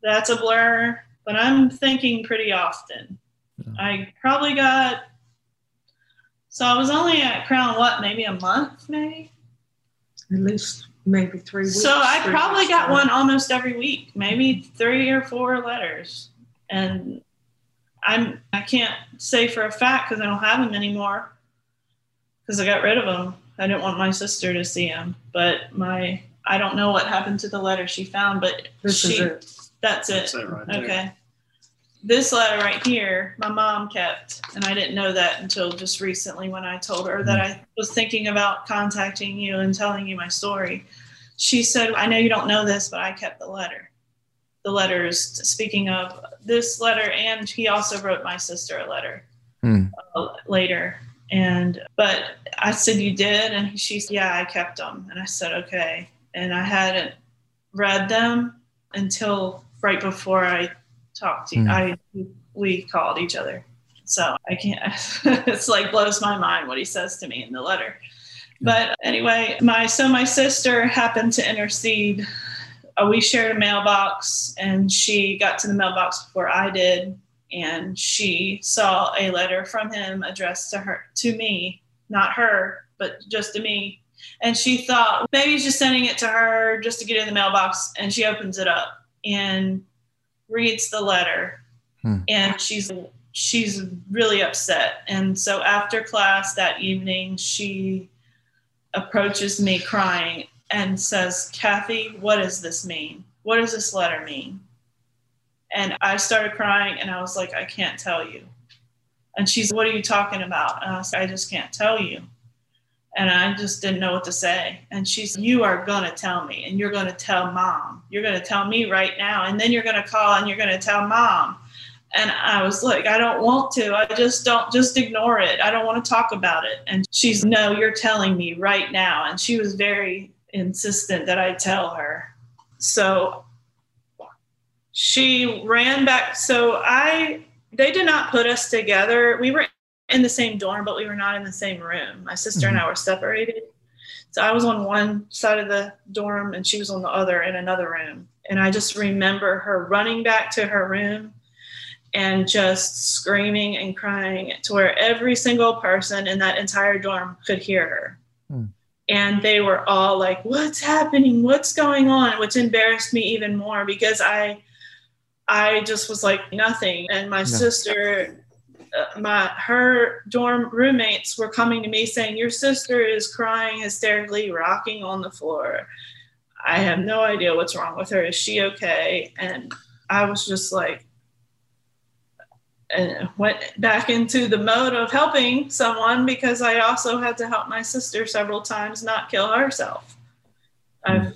that's a blur, but I'm thinking pretty often. I probably got, so I was only at Crown, what, maybe a month, maybe? At least maybe three weeks. So I probably got right? one almost every week, maybe three or four letters. And I'm, I can't say for a fact because I don't have them anymore because I got rid of them. I didn't want my sister to see them, but my, I don't know what happened to the letter she found, but This she, is it. That's it. That's it right there. Okay. This letter right here, my mom kept, and I didn't know that until just recently when I told her that I was thinking about contacting you and telling you my story. She said, I know you don't know this, but I kept the letter. The letters, speaking of this letter, and he also wrote my sister a letter uh, later. And, but I said, You did? And she said, Yeah, I kept them. And I said, Okay. And I hadn't read them until right before I talked to you. Hmm. I we called each other. So I can't it's like blows my mind what he says to me in the letter. But anyway, my so my sister happened to intercede. Uh, we shared a mailbox and she got to the mailbox before I did and she saw a letter from him addressed to her to me, not her, but just to me. And she thought maybe he's just sending it to her just to get in the mailbox. And she opens it up and reads the letter. Hmm. And she's she's really upset. And so after class that evening, she approaches me crying and says, Kathy, what does this mean? What does this letter mean? And I started crying and I was like, I can't tell you. And she's, What are you talking about? And I was I just can't tell you. And I just didn't know what to say. And she's, You are going to tell me, and you're going to tell mom. You're going to tell me right now. And then you're going to call and you're going to tell mom. And I was like, I don't want to. I just don't, just ignore it. I don't want to talk about it. And she's, No, you're telling me right now. And she was very insistent that I tell her. So she ran back. So I, they did not put us together. We were in the same dorm, but we were not in the same room. My sister and I were separated. So I was on one side of the dorm and she was on the other in another room. And I just remember her running back to her room and just screaming and crying to where every single person in that entire dorm could hear her. Hmm. And they were all like, What's happening? What's going on? Which embarrassed me even more because I I just was like nothing. And my sister, uh, Uh, my her dorm roommates were coming to me saying, "Your sister is crying hysterically, rocking on the floor. I have no idea what's wrong with her. Is she okay?" And I was just like, and went back into the mode of helping someone because I also had to help my sister several times not kill herself. I've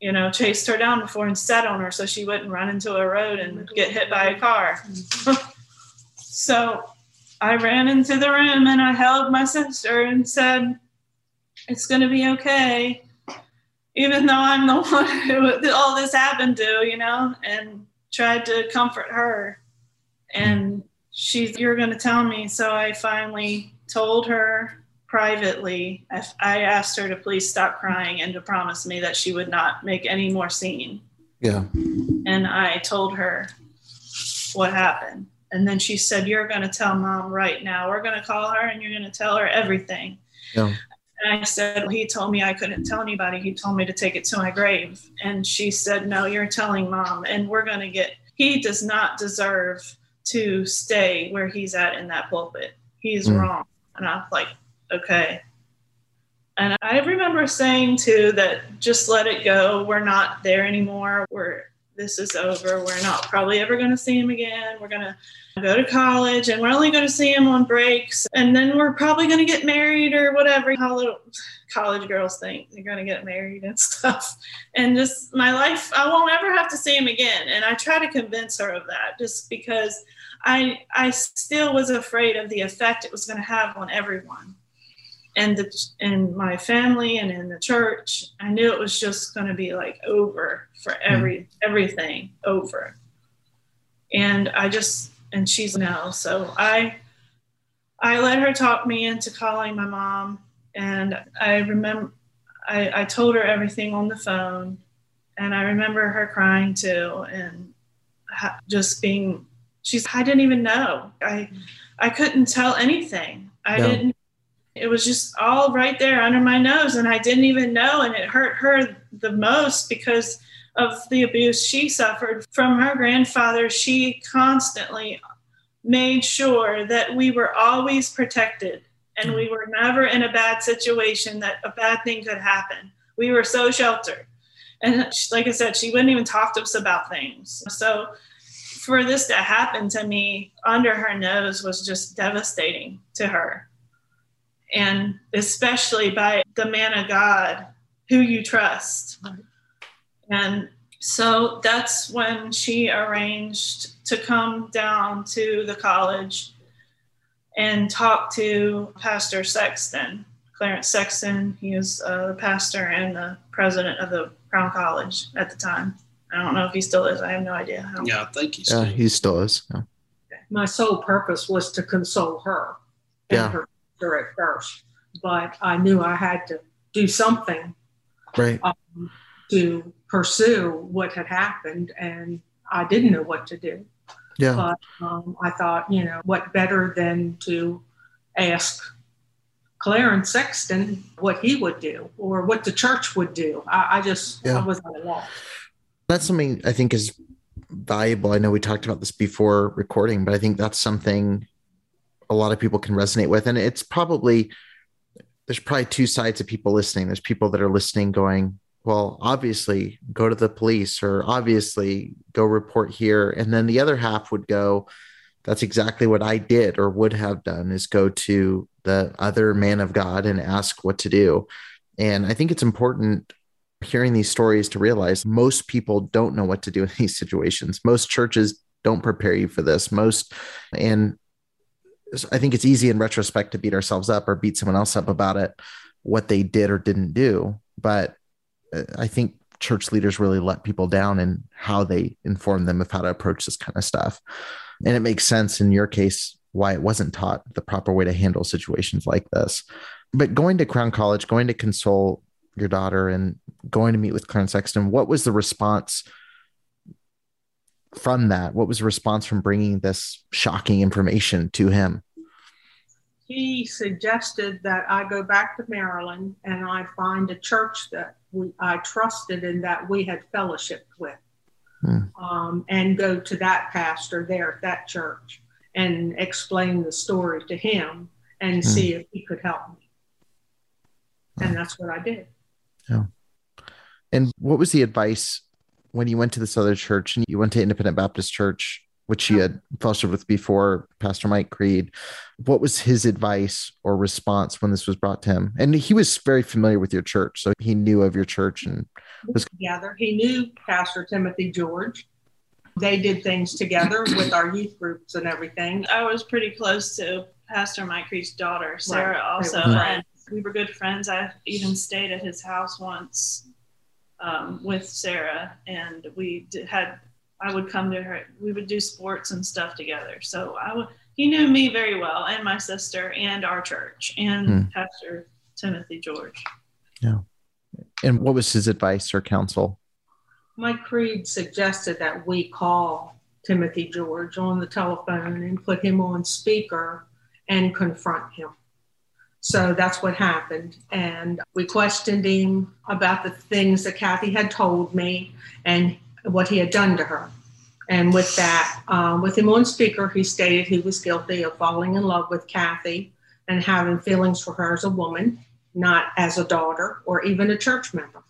you know, chased her down before and sat on her so she wouldn't run into a road and get hit by a car. Mm-hmm. So I ran into the room and I held my sister and said, It's going to be okay. Even though I'm the one who all this happened to, you know, and tried to comfort her. And she's, You're going to tell me. So I finally told her privately, I asked her to please stop crying and to promise me that she would not make any more scene. Yeah. And I told her what happened. And then she said, You're going to tell mom right now. We're going to call her and you're going to tell her everything. Yeah. And I said, well, He told me I couldn't tell anybody. He told me to take it to my grave. And she said, No, you're telling mom. And we're going to get, he does not deserve to stay where he's at in that pulpit. He's mm. wrong. And I'm like, Okay. And I remember saying too that just let it go. We're not there anymore. We're this is over. We're not probably ever going to see him again. We're going to go to college and we're only going to see him on breaks. And then we're probably going to get married or whatever. How little college girls think they're going to get married and stuff. And just my life, I won't ever have to see him again. And I try to convince her of that just because I, I still was afraid of the effect it was going to have on everyone and the in my family and in the church i knew it was just going to be like over for hmm. every everything over and i just and she's now so i i let her talk me into calling my mom and i remember i i told her everything on the phone and i remember her crying too and just being she's i didn't even know i i couldn't tell anything i no. didn't it was just all right there under my nose and i didn't even know and it hurt her the most because of the abuse she suffered from her grandfather. She constantly made sure that we were always protected and we were never in a bad situation that a bad thing could happen. We were so sheltered. And like i said she wouldn't even talk to us about things. So for this to happen to me under her nose was just devastating to her and especially by the man of God who you trust. And so that's when she arranged to come down to the college and talk to Pastor Sexton, Clarence Sexton. He was uh, the pastor and the president of the Crown College at the time. I don't know if he still is. I have no idea. I yeah, I think he's. Yeah, he still is. Yeah. My sole purpose was to console her. Yeah. Her at first, but I knew I had to do something right. Um, to pursue what had happened, and I didn't know what to do. Yeah. But um, I thought, you know, what better than to ask Clarence Sexton what he would do or what the church would do. I, I just yeah. I was at a loss. That's something I think is valuable. I know we talked about this before recording, but I think that's something a lot of people can resonate with. And it's probably, there's probably two sides of people listening. There's people that are listening going, well, obviously go to the police or obviously go report here. And then the other half would go, that's exactly what I did or would have done is go to the other man of God and ask what to do. And I think it's important hearing these stories to realize most people don't know what to do in these situations. Most churches don't prepare you for this. Most, and I think it's easy in retrospect to beat ourselves up or beat someone else up about it, what they did or didn't do. But uh, I think church leaders really let people down in how they inform them of how to approach this kind of stuff. And it makes sense in your case why it wasn't taught the proper way to handle situations like this. But going to Crown College, going to console your daughter and going to meet with Clarence Sexton, what was the response from that? What was the response from bringing this shocking information to him? He suggested that I go back to Maryland and I find a church that we, I trusted and that we had fellowship with, hmm. um, and go to that pastor there at that church and explain the story to him and hmm. see if he could help me. And that's what I did. Yeah. And what was the advice when you went to this other church and you went to Independent Baptist Church, which you had fellowship with before, Pastor Mike Creed, what was his advice or response when this was brought to him? And he was very familiar with your church, so he knew of your church and was together. He knew Pastor Timothy George. They did things together with our youth groups and everything. I was pretty close to Pastor Mike Creed's daughter, Sarah, right. also, and we were good friends. I even stayed at his house once um, with Sarah, and we did, had I would come to her. We would do sports and stuff together. So I would he knew me very well and my sister and our church and Hmm. Pastor Timothy George. Yeah. And what was his advice or counsel? Mike Creed suggested that we call Timothy George on the telephone and put him on speaker and confront him. So that's what happened. And we questioned him about the things that Kathy had told me and what he had done to her. And with that, um, with him on speaker, he stated he was guilty of falling in love with Kathy and having feelings for her as a woman, not as a daughter or even a church member.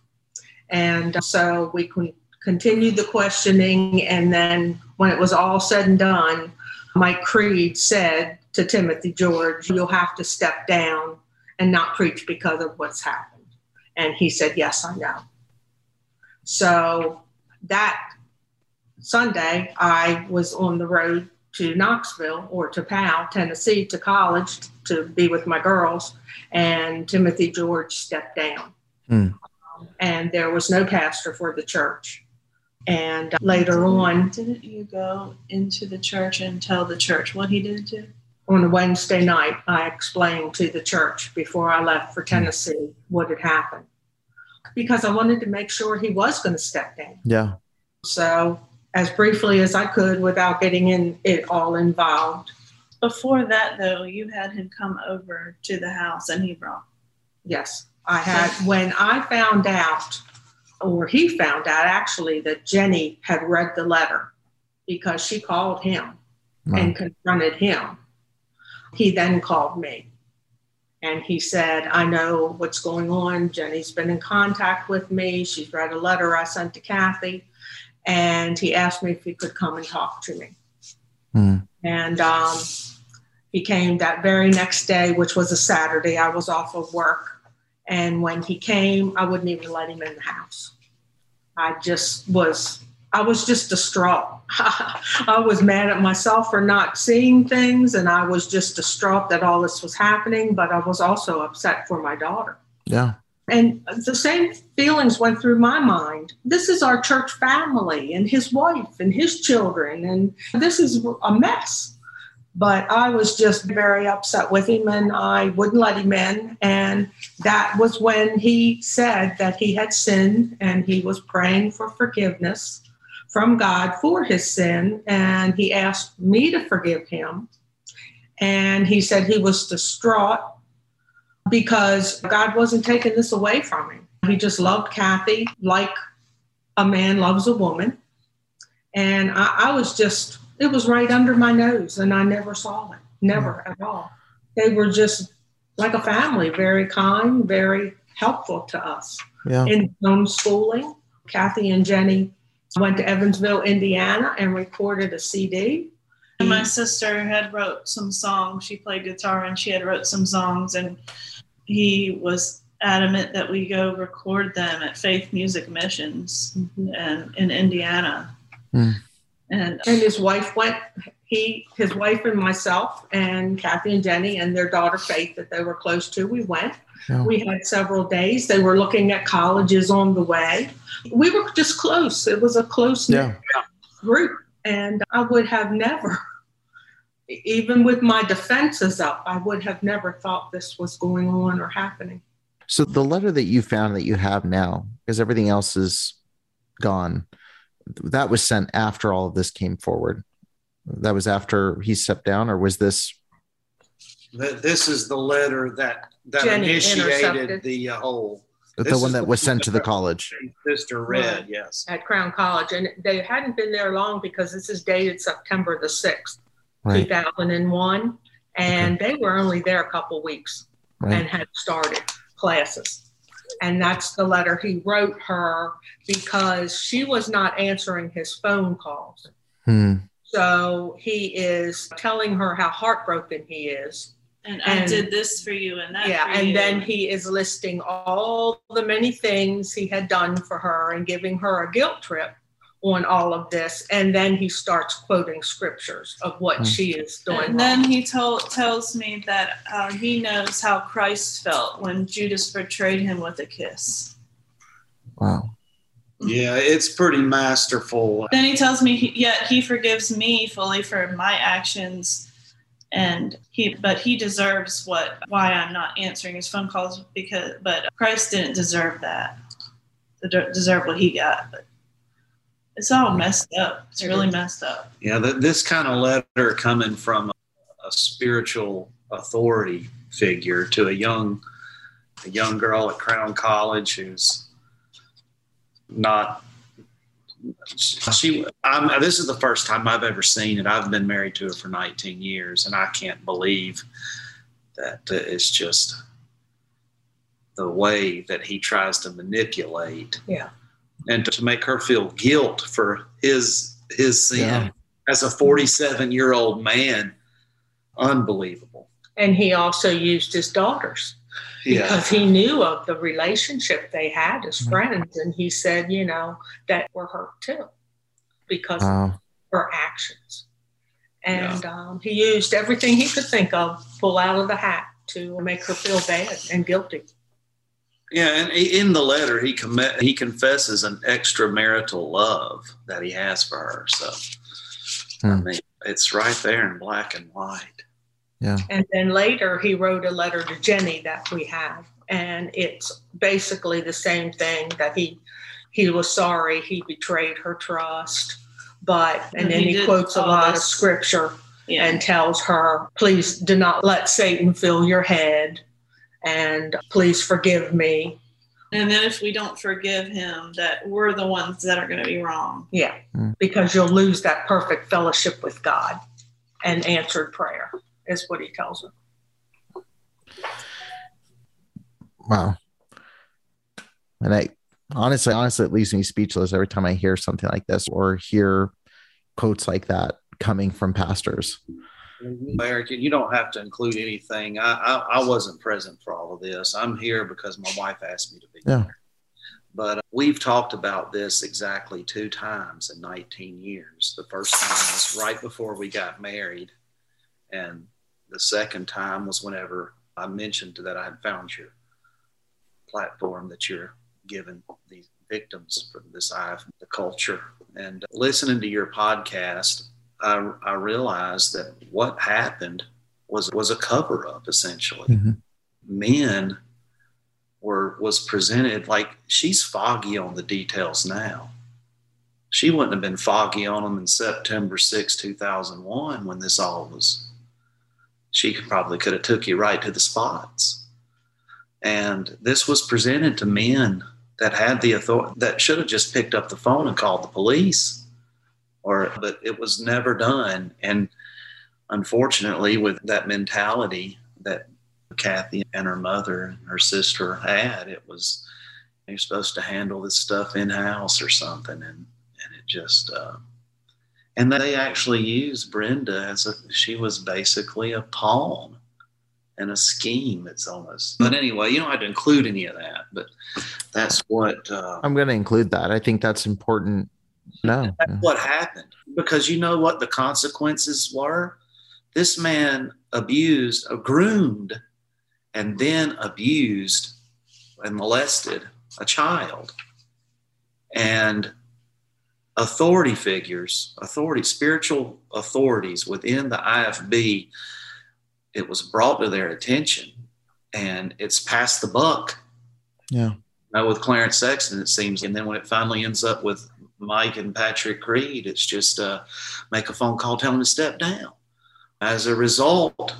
And so we con- continued the questioning. And then when it was all said and done, Mike Creed said to Timothy George, You'll have to step down and not preach because of what's happened. And he said, Yes, I know. So that Sunday, I was on the road to Knoxville or to Powell, Tennessee, to college to be with my girls. And Timothy George stepped down. Hmm. And there was no pastor for the church. And later on, Didn't you go into the church and tell the church what he did to? On a Wednesday night, I explained to the church before I left for mm-hmm. Tennessee what had happened because I wanted to make sure he was going to step down. Yeah. So, as briefly as I could without getting in it all involved, Before that, though, you had him come over to the house and he brought. yes, I had. When I found out, or he found out actually, that Jenny had read the letter because she called him and confronted him. He then called me and he said, I know what's going on. Jenny's been in contact with me. She's read a letter I sent to Kathy. And he asked me if he could come and talk to me. Hmm. And um, he came that very next day, which was a Saturday. I was off of work. And when he came, I wouldn't even let him in the house. I just was I was just distraught. I was mad at myself for not seeing things, and I was just distraught that all this was happening. But I was also upset for my daughter. Yeah. And the same feelings went through my mind. This is our church family, and his wife, and his children, and this is a mess. But I was just very upset with him, and I wouldn't let him in. And that was when he said that he had sinned, and he was praying for forgiveness from God for his sin, and he asked me to forgive him. And he said he was distraught because God wasn't taking this away from him. He just loved Kathy like a man loves a woman. And I, I was just, it was right under my nose, and I never saw it, never at all. They were just like a family, very kind, very helpful to us. Yeah. In homeschooling, Kathy and Jenny went to Evansville, Indiana, and recorded a CD. And my sister had wrote some songs. She played guitar and she had wrote some songs, and he was adamant that we go record them at Faith Music Missions and in Indiana. Hmm. And And his wife went. He, his wife, and myself, and Kathy and Jenny, and their daughter Faith, that they were close to. We went. Yeah. We had several days. They were looking at colleges on the way. We were just close. It was a close knit Yeah. group, and I would have never, even with my defenses up, I would have never thought this was going on or happening. So the letter that you found that you have now, because everything else is gone, that was sent after all of this came forward. That was after he stepped down, or was this? This is the letter that, that Jenny initiated the uh, whole. The one that the- was sent to the college. Sister read, yes. At Crown College, and they hadn't been there long because this is dated September the sixth, Right. 2001, and they were only there a couple weeks. and had started classes. And that's the letter he wrote her because she was not answering his phone calls. Hmm. So he is telling her how heartbroken he is. And I did this for you and that. yeah. for And you. then he is listing all the many things he had done for her and giving her a guilt trip on all of this. And then he starts quoting scriptures of what Hmm. she is doing. And then he told tells me that uh, he knows how Christ felt when Judas betrayed him with a kiss. Wow. Yeah, it's pretty masterful. Then he tells me, he, yet he forgives me fully for my actions and he but he deserves what why i'm not answering his phone calls because but christ didn't deserve that. Deserve what he got but it's all messed up. It's really messed up. Yeah the, this kind of letter coming from a, a spiritual authority figure to a young a young girl at crown college who's not she I'm, this is the first time i've ever seen it. I've been married to her for 19 years and i can't believe that it's just the way that he tries to manipulate yeah. and to, to make her feel guilt for his his sin. Yeah. as a 47 year old man unbelievable. And he also used his daughters yeah. because he knew of the relationship they had as mm-hmm. friends. And he said, you know, that were hurt too because of her actions. And yeah. um, he used everything he could think of, pull out of the hat to make her feel bad and guilty. Yeah, and in the letter, he com- he confesses an extramarital love that he has for her. So, hmm. I mean, it's right there in black and white. Yeah. And then later he wrote a letter to Jenny that we have. And it's basically the same thing that he he was sorry he betrayed her trust. But and, and then he, he quotes a lot this. of scripture yeah. and tells her, please do not let Satan fill your head and please forgive me. And then if we don't forgive him, that we're the ones that are going to be wrong. Yeah, mm. because you'll lose that perfect fellowship with God and answered prayer is what he tells her. Wow. And I honestly, honestly, it leaves me speechless every time I hear something like this or hear quotes like that coming from pastors. Eric, you don't have to include anything. I, I, I, wasn't present for all of this. I'm here because my wife asked me to be yeah. here. But uh, we've talked about this exactly two times in 19 years. The first time was right before we got married, and the second time was whenever I mentioned that I had found your platform that you're giving these victims for this eye of the culture. And listening to your podcast, I, I realized that what happened was was a cover up essentially. Mm-hmm. Men were was presented like she's foggy on the details now. She wouldn't have been foggy on them in September 6, 2001 when this all was she could probably could have took you right to the spots. And this was presented to men that had the authority that should have just picked up the phone and called the police. Or but it was never done. And unfortunately, with that mentality that Kathy and her mother and her sister had, it was you're supposed to handle this stuff in house or something, and and it just uh, and they actually used Brenda as a she was basically a pawn and a scheme. It's almost. But anyway, you don't have to include any of that. But that's what uh, I'm going to include. That I think that's important. No, that's what happened because you know what the consequences were. This man abused, uh, groomed, and then abused and molested a child, and authority figures, authority, spiritual authorities within the IFB, it was brought to their attention and it's passed the buck. Yeah. Now with Clarence Sexton, it seems. And then when it finally ends up with Mike and Patrick Creed, it's just uh, make a phone call, tell him to step down. As a result,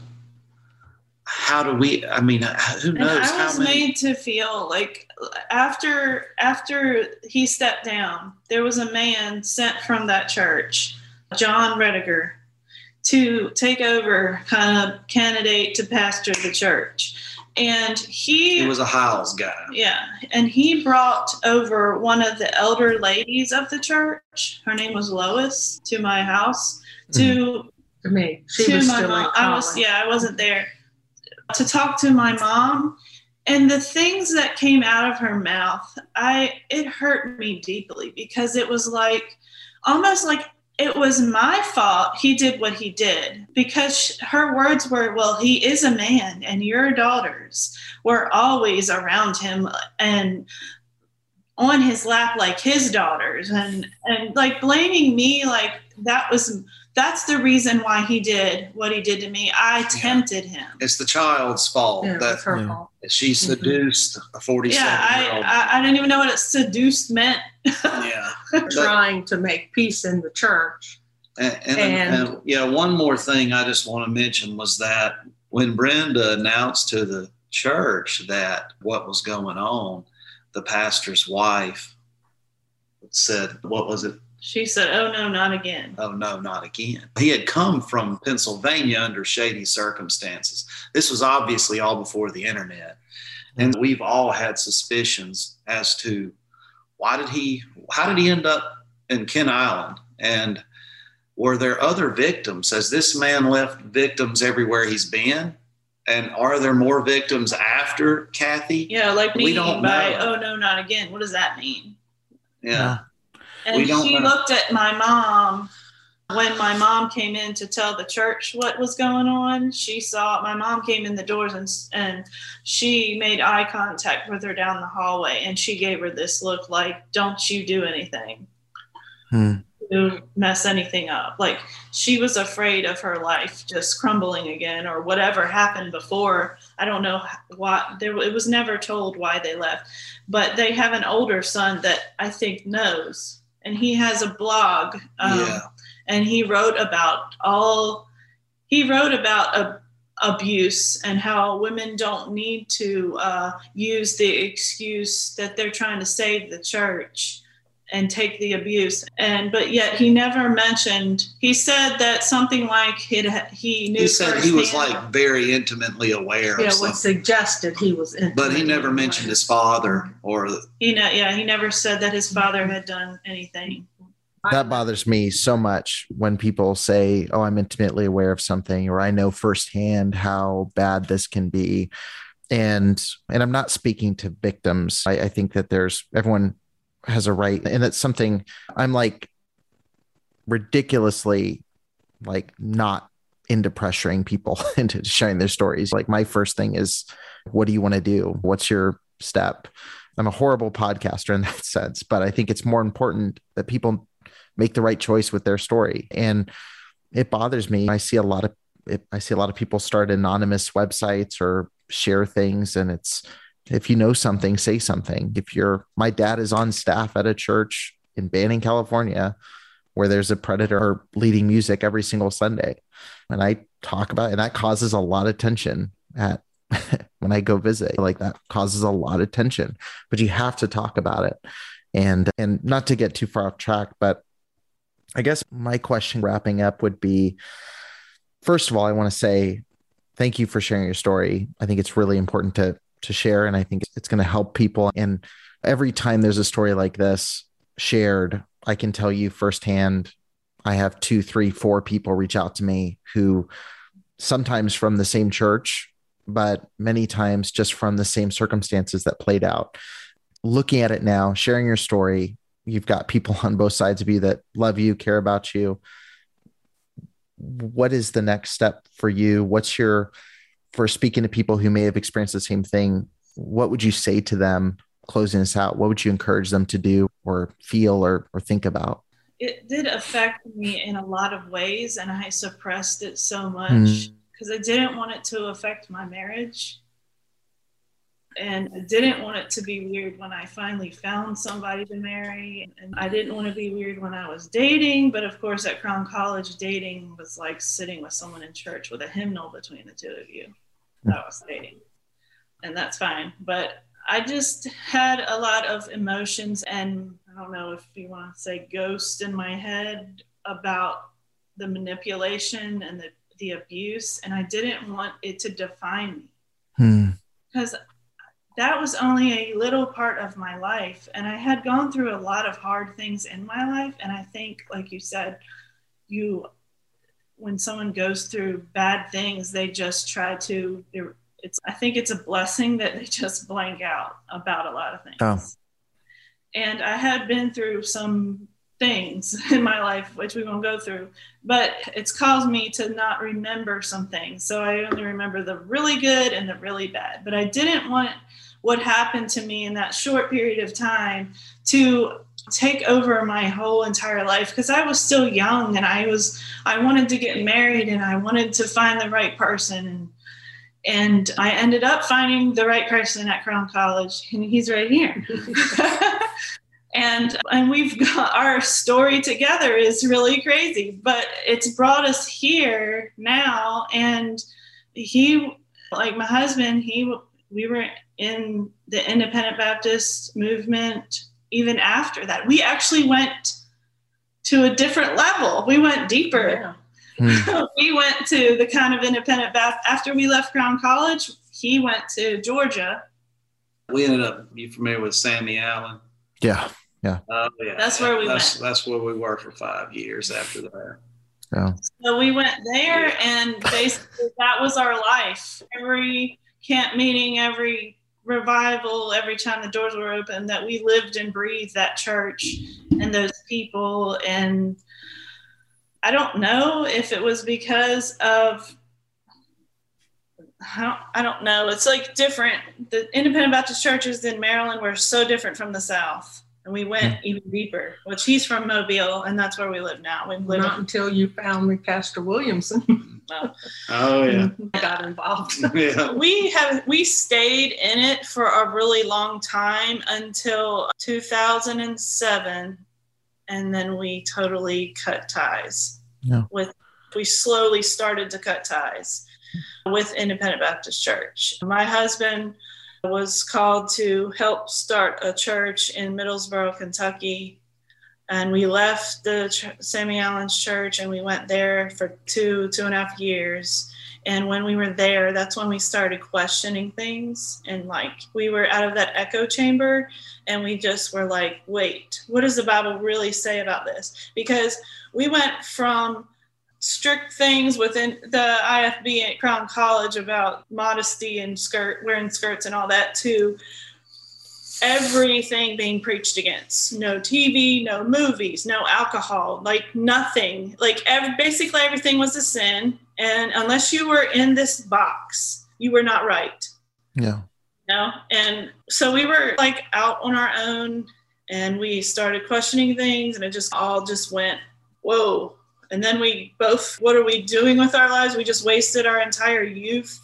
how do we i mean who knows and i was many... made to feel like after after he stepped down there was a man sent from that church john rediger to take over kind of candidate to pastor the church. And he he was a Hyles guy. Yeah and he brought over one of the elder ladies of the church her name was lois to my house to mm-hmm. to me she to my mom. I was yeah i wasn't there to talk to my mom and the things that came out of her mouth i it hurt me deeply because it was like almost like it was my fault he did what he did because her words were well he is a man and your daughters were always around him and on his lap like his daughters. And and like blaming me like that was that's the reason why he did what he did to me. I tempted him. It's the child's fault Yeah, that it's her fault. she mm-hmm. seduced a 47 Yeah, year old. I, I I didn't even know what it seduced meant. yeah. Trying to make peace in the church. And, and, And- and, yeah, one more thing I just want to mention was that when Brenda announced to the church that what was going on, the pastor's wife said, What was it? She said, "Oh no, not again." Oh, no, not again. He had come from Pennsylvania under shady circumstances. This was obviously all before the internet. And we've all had suspicions as to why did he, how did he end up in Kent Island? And were there other victims? Has this man left victims everywhere he's been? And are there more victims after Kathy? Yeah, like We don't by know. "Oh no, not again." What does that mean? Yeah. And she know. looked at my mom when my mom came in to tell the church what was going on. She saw my mom came in the doors and and she made eye contact with her down the hallway, and she gave her this look like, "Don't you do anything Hmm. to mess anything up." Like she was afraid of her life just crumbling again, or whatever happened before. I don't know what there. It was never told why they left, but they have an older son that I think knows, and he has a blog. Um, Yeah. and he wrote about all he wrote about a, abuse and how women don't need to uh, use the excuse that they're trying to save the church and take the abuse. And but yet he never mentioned he said that something like it, he knew He said he was like very intimately aware Yeah, of what suggested he was in. But he never mentioned his father or he know, yeah he never said that his father had done anything. That bothers me so much when people say, "Oh, I'm intimately aware of something," or "I know firsthand how bad this can be," and and I'm not speaking to victims. I, I think that there's everyone has a right, and it's something I'm like ridiculously like not into pressuring people into sharing their stories. Like my first thing is, what do you want to do? What's your step? I'm a horrible podcaster in that sense, but I think it's more important that people make the right choice with their story. And it bothers me. I see a lot of I see a lot of people start anonymous websites or share things, and it's if you know something, say something. If you're my dad is on staff at a church in Banning, California, where there's a predator leading music every single Sunday, and I talk about, and that causes a lot of tension at when I go visit. Like that causes a lot of tension, but you have to talk about it. And and not to get too far off track, but I guess my question wrapping up would be first of all, I want to say thank you for sharing your story. I think it's really important to to share and I think it's going to help people and every time there's a story like this shared, I can tell you firsthand I have two, three, four people reach out to me who sometimes from the same church, but many times just from the same circumstances that played out. Looking at it now, sharing your story, you've got people on both sides of you that love you, care about you. What is the next step for you? What's your, for speaking to people who may have experienced the same thing, what would you say to them closing this out? What would you encourage them to do or feel or, or think about? it did affect me in a lot of ways and i suppressed it so much Mm. because i didn't want it to affect my marriage and i didn't want it to be weird when i finally found somebody to marry. And i didn't want to be weird when i was dating but of course at crown college dating was like sitting with someone in church with a hymnal between the two of you. That was dating. And that's fine. But I just had a lot of emotions and I don't know if you want to say ghost in my head about the manipulation and the, the abuse. And I didn't want it to define me. Hmm. because that was only a little part of my life. And I had gone through a lot of hard things in my life. And I think, like you said, you, when someone goes through bad things, they just try to it's I think it's a blessing that they just blank out about a lot of things. Oh. And I had been through some things in my life which we won't go through, but it's caused me to not remember some things. So I only remember the really good and the really bad. But I didn't want what happened to me in that short period of time to take over my whole entire life. Because I was still young and I was I wanted to get married and I wanted to find the right person. And and I ended up finding the right person at Crown College and he's right here. and and we've got our story together is really crazy, but it's brought us here now. And he like my husband he we were in the independent baptist movement even after that. We actually went to a different level. We went deeper. Yeah. Hmm. we went to the kind of independent Baptist. after we left Crown College. He went to Georgia. We ended up. You familiar with Sammy Allen? Yeah, yeah. Oh yeah. That's where we that's, went. That's where we were for five years after that. Yeah. So we went there, and basically that was our life. Every camp meeting, every revival every time the doors were open that we lived and breathed that church and those people. And i don't know if it was because of I don't, I don't know. It's like different. The independent baptist churches in maryland were so different from the south. And we went hmm. even deeper which he's from mobile and that's where we live now. We've lived not until you found me pastor williamson Oh yeah. Got involved. yeah. We have we stayed in it for a really long time until 2007 and then we totally cut ties. Yeah. With we slowly started to cut ties with Independent Baptist Church. My husband was called to help start a church in Middlesboro, Kentucky and we left the Ch- Sammy Allen's church and we went there for two two and a half years. And when we were there that's when we started questioning things. And like we were out of that echo chamber and we just were like wait what does the bible really say about this? Because we went from strict things within the ifb at crown college about modesty and skirt wearing skirts and all that to everything being preached against. No tv no movies no alcohol like nothing. Like every, basically everything was a sin and unless you were in this box you were not right. Yeah. No and so we were like out on our own and we started questioning things and it just all just went whoa. And then we both what are we doing with our lives? We just wasted our entire youth.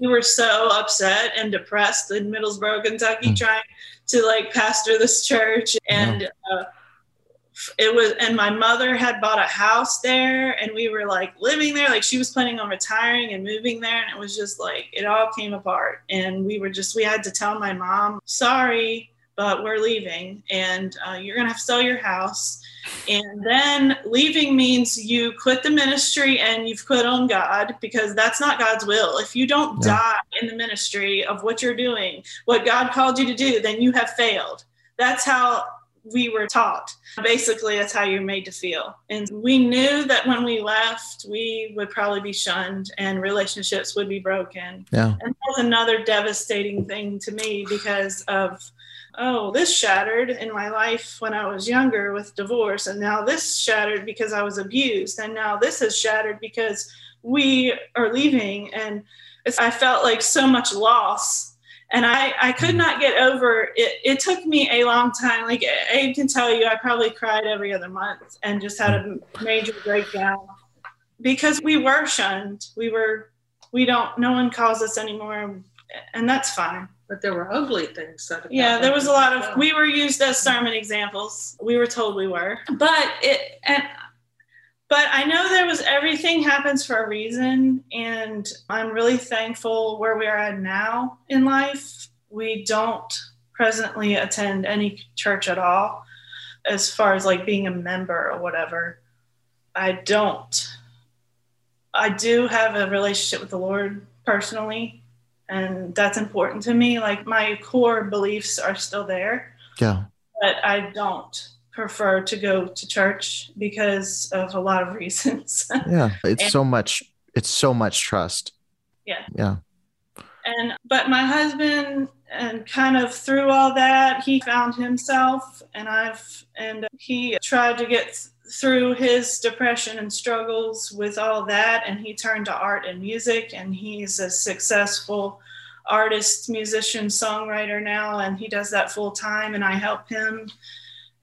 We were so upset and depressed in middlesboro kentucky mm. trying to like pastor this church. And yeah. uh, it was and my mother had bought a house there and we were like living there. Like she was planning on retiring and moving there and it was just like it all came apart. And we were just we had to tell my mom sorry but we're leaving and uh, you're gonna have to sell your house and then leaving means you quit the ministry and you've quit on God because that's not God's will. If you don't yeah. die in the ministry of what you're doing, what God called you to do, then you have failed. That's how we were taught. Basically, that's how you're made to feel. And we knew that when we left, we would probably be shunned and relationships would be broken. Yeah. And that was another devastating thing to me because of oh, this shattered in my life when I was younger with divorce, and now this shattered because I was abused, and now this has shattered because we are leaving. And I felt like so much loss. And I, I could mm-hmm. not get over it. It took me a long time. Like Abe can tell you, I probably cried every other month and just had a mm-hmm. major breakdown because we were shunned. We were, we don't, no one calls us anymore. And that's fine but there were ugly things that yeah there was a lot of we were used as sermon examples. We were told we were. But it and but i know there was everything happens for a reason and i'm really thankful where we are at now in life. We don't presently attend any church at all as far as like being a member or whatever. I don't. I do have a relationship with the lord personally and that's important to me. Like my core beliefs are still there. Yeah. But i don't prefer to go to church because of a lot of reasons. Yeah it's and, so much it's so much trust. Yeah. Yeah. And but my husband and kind of through all that he found himself and i've and he tried to get through his depression and struggles with all that and he turned to art and music and he's a successful artist musician songwriter now and he does that full time and i help him.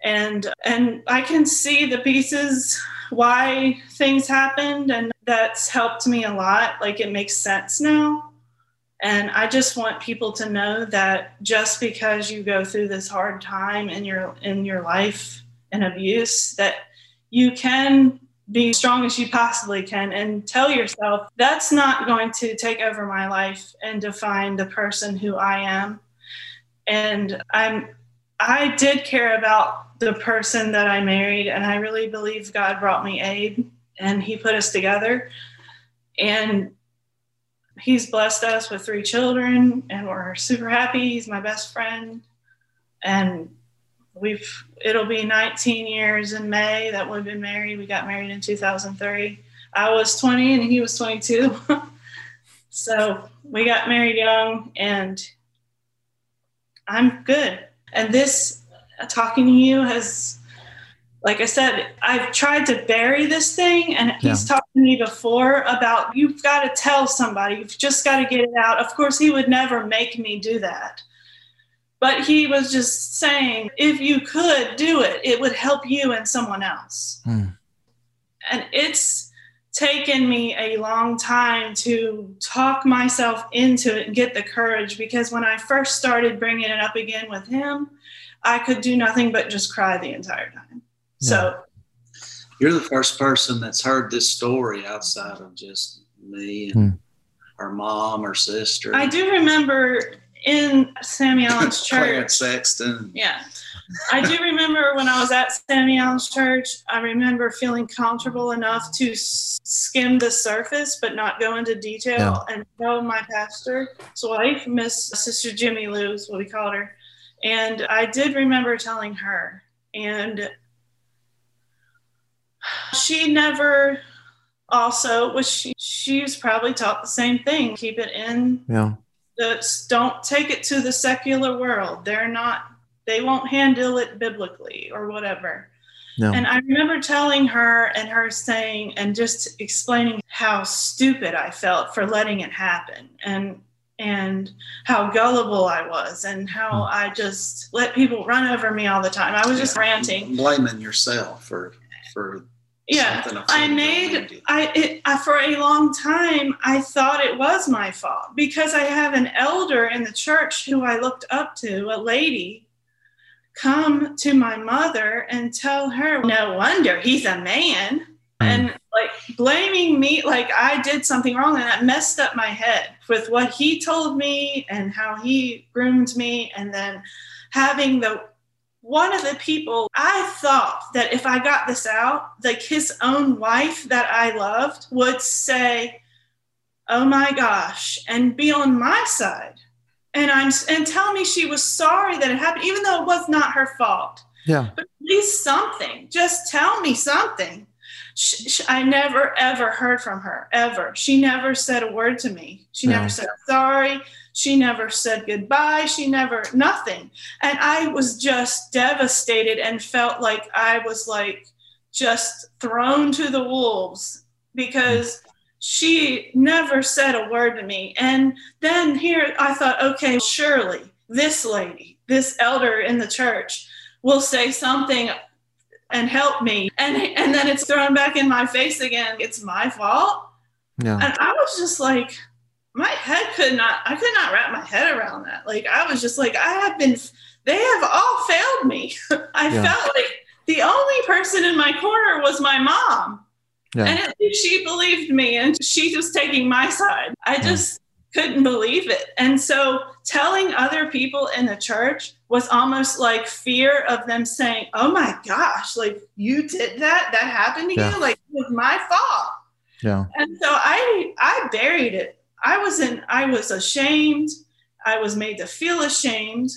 And and I can see the pieces why things happened and that's helped me a lot like it makes sense now. And I just want people to know that just because you go through this hard time in your in your life and abuse that you can be strong as you possibly can and tell yourself that's not going to take over my life and define the person who I am. And I'm I did care about the person that I married and I really believe God brought me Abe and he put us together. And he's blessed us with three children and we're super happy. He's my best friend. And we've it'll be 19 years in May that we've been married. We got married in 2003. I was 20 and he was 22. so we got married young and I'm good. And this uh, talking to you has like I said, I've tried to bury this thing, and he's talked to me before about you've got to tell somebody, you've just got to get it out. Of course, he would never make me do that. But he was just saying, if you could do it, it would help you and someone else. Mm. And it's taken me a long time to talk myself into it and get the courage because when I first started bringing it up again with him, I could do nothing but just cry the entire time. Yeah. So you're the first person that's heard this story outside of just me and mm. our mom or sister. I do remember in Sammy Allen's church. Clarence Sexton. Yeah. I do remember when I was at Sammy Allen's church, I remember feeling comfortable enough to skim the surface but not go into detail yeah. and tell my pastor's wife, Miss Sister Jimmy Lou is what we called her. And I did remember telling her. And she never also was she she was probably taught the same thing. Keep it in yeah don't take it to the secular world. They're not, they won't handle it biblically or whatever. No. And I remember telling her and her saying and just explaining how stupid I felt for letting it happen and and how gullible I was and how mm. I just let people run over me all the time. I was just ranting. Blaming yourself for for yeah i made I, it, I for a long time i thought it was my fault because i have an elder in the church who i looked up to a lady come to my mother and tell her no wonder he's a man mm. and like blaming me like i did something wrong and that messed up my head with what he told me and how he groomed me and then having the one of the people I thought that if I got this out, like his own wife that I loved would say, "Oh my gosh," and be on my side, and I'm and tell me she was sorry that it happened, even though it was not her fault. Yeah, but please something, just tell me something. She, she, I never ever heard from her ever. She never said a word to me. She never said sorry. She never said goodbye. She never, nothing. And I was just devastated and felt like I was like just thrown to the wolves because she never said a word to me. And then here I thought, okay, surely this lady, this elder in the church, will say something and help me. And and then it's thrown back in my face again. It's my fault. Yeah. And I was just like, my head could not i could not wrap my head around that. Like i was just like i have been they have all failed me. I yeah. felt like the only person in my corner was my mom. Yeah. and at least she believed me and she was taking my side. I just yeah. couldn't believe it. And so telling other people in the church was almost like fear of them saying oh my gosh like you did that? That happened to you? Like it was my fault. Yeah. And so i i buried it I was in, I was ashamed. I was made to feel ashamed.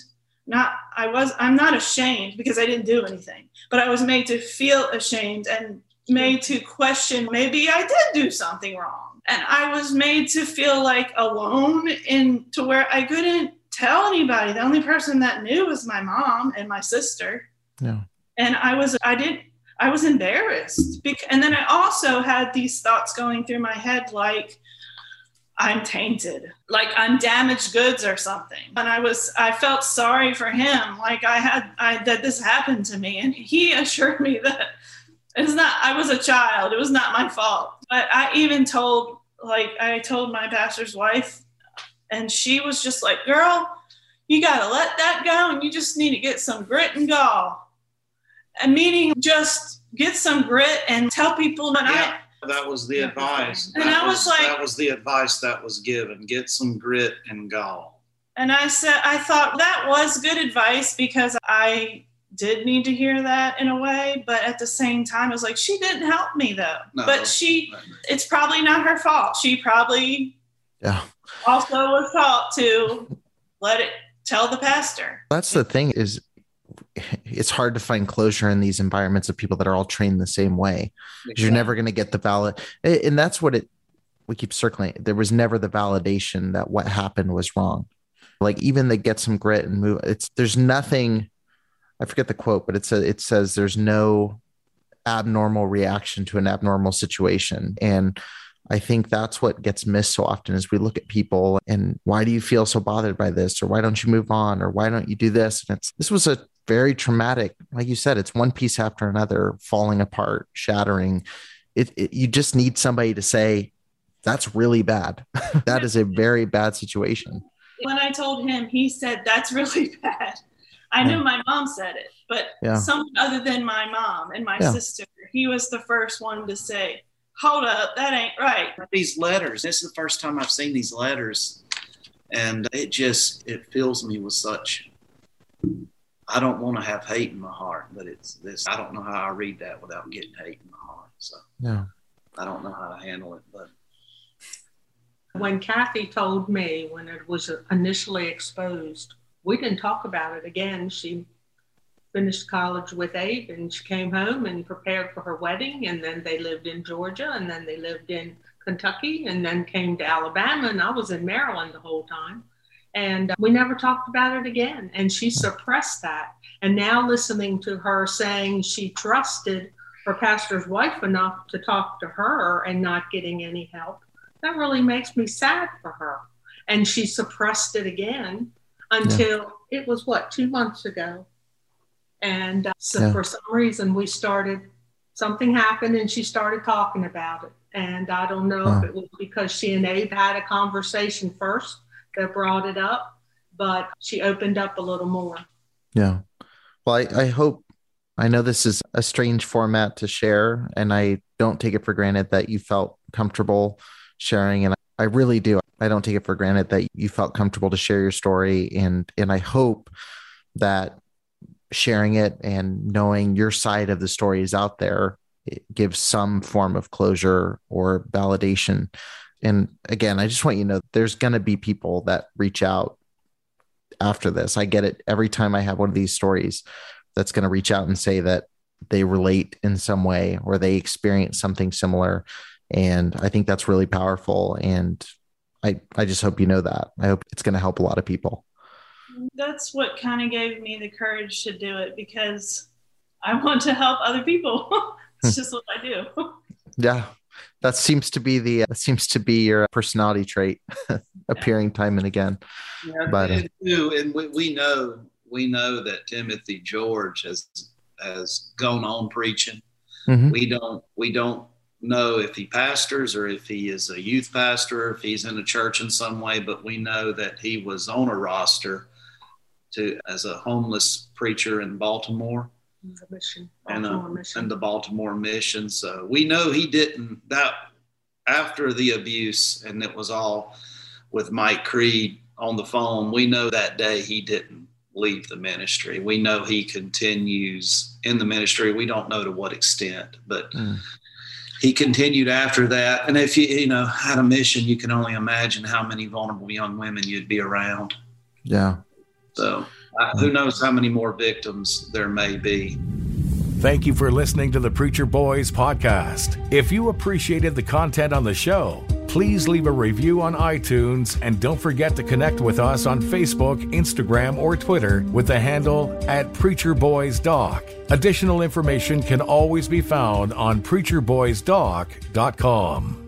Not, I was, I'm not ashamed because I didn't do anything, but I was made to feel ashamed and made to question maybe I did do something wrong. And I was made to feel like alone in to where I couldn't tell anybody. The only person that knew was my mom and my sister. Yeah. And I was, I didn't, I was embarrassed. And then I also had these thoughts going through my head like, I'm tainted, like I'm damaged goods or something. And I was, I felt sorry for him, like I had, I that this happened to me, and he assured me that it's not. I was a child; it was not my fault. But I even told, like, I told my pastor's wife, and she was just like, "Girl, you got to let that go, and you just need to get some grit and gall." And meaning, just get some grit and tell people that yeah. I that was the advice. And that I was, was like, that was the advice that was given. Get some grit and gall. And I said, I thought that was good advice because I did need to hear that in a way, but at the same time, it was like she didn't help me though. No, but she, it's probably not her fault. She probably, yeah, also was taught to let it tell the pastor. That's the thing is it's hard to find closure in these environments of people that are all trained the same way exactly. you're never going to get the valid and that's what it we keep circling there was never the validation that what happened was wrong like even the get some grit and move it's there's nothing i forget the quote but it says it says there's no abnormal reaction to an abnormal situation and I think that's what gets missed so often is we look at people and why do you feel so bothered by this? Or why don't you move on? Or why don't you do this? And it's this was a very traumatic. Like you said, it's one piece after another falling apart, shattering. It, it you just need somebody to say, that's really bad. that is a very bad situation. When I told him, he said, that's really bad. I yeah. knew my mom said it, but yeah. someone other than my mom and my yeah. sister, he was the first one to say, hold up, that ain't right. These letters, this is the first time I've seen these letters. And it just, it fills me with such I don't want to have hate in my heart, but it's this. I don't know how I read that without getting hate in my heart. So yeah, I don't know how to handle it. But when Kathy told me when it was initially exposed, we didn't talk about it again. She finished college with Abe and she came home and prepared for her wedding. And then they lived in Georgia and then they lived in Kentucky and then came to Alabama. And I was in Maryland the whole time. And we never talked about it again. And she suppressed that. And now listening to her saying she trusted her pastor's wife enough to talk to her and not getting any help, that really makes me sad for her. And she suppressed it again until yeah. it was what, two months ago. And uh, so yeah. for some reason, we started, something happened and she started talking about it. And I don't know huh. if it was because she and Abe had a conversation first that brought it up, but she opened up a little more. Yeah. Well, I, I hope I know this is a strange format to share, and I don't take it for granted that you felt comfortable sharing. And I really do. I don't take it for granted that you felt comfortable to share your story. And and I hope that sharing it and knowing your side of the story is out there gives some form of closure or validation and again, I just want you to know there's going to be people that reach out after this. I get it every time I have one of these stories that's going to reach out and say that they relate in some way or they experience something similar. And I think that's really powerful. And I, I just hope you know that. I hope it's going to help a lot of people. That's what kind of gave me the courage to do it because I want to help other people. it's hmm. just what I do. Yeah, that seems to be the uh, seems to be your personality trait appearing time and again. Yeah, but uh, and we, we know we know that timothy george has has gone on preaching. Mm-hmm. we don't we don't know if he pastors or if he is a youth pastor if he's in a church in some way but we know that he was on a roster to as a homeless preacher in baltimore the mission, and, uh, mission. and the Baltimore mission. So we know he didn't that after the abuse, and it was all with Mike Creed on the phone. We know that day he didn't leave the ministry. We know he continues in the ministry. We don't know to what extent, but. Mm. He continued after that, and if you you know had a mission, you can only imagine how many vulnerable young women you'd be around. Yeah. So Uh, who knows how many more victims there may be. Thank you for listening to the Preacher Boys podcast. If you appreciated the content on the show, please leave a review on iTunes and don't forget to connect with us on Facebook, Instagram, or Twitter with the handle at Preacher Boys Doc. Additional information can always be found on preacherboysdoc.com.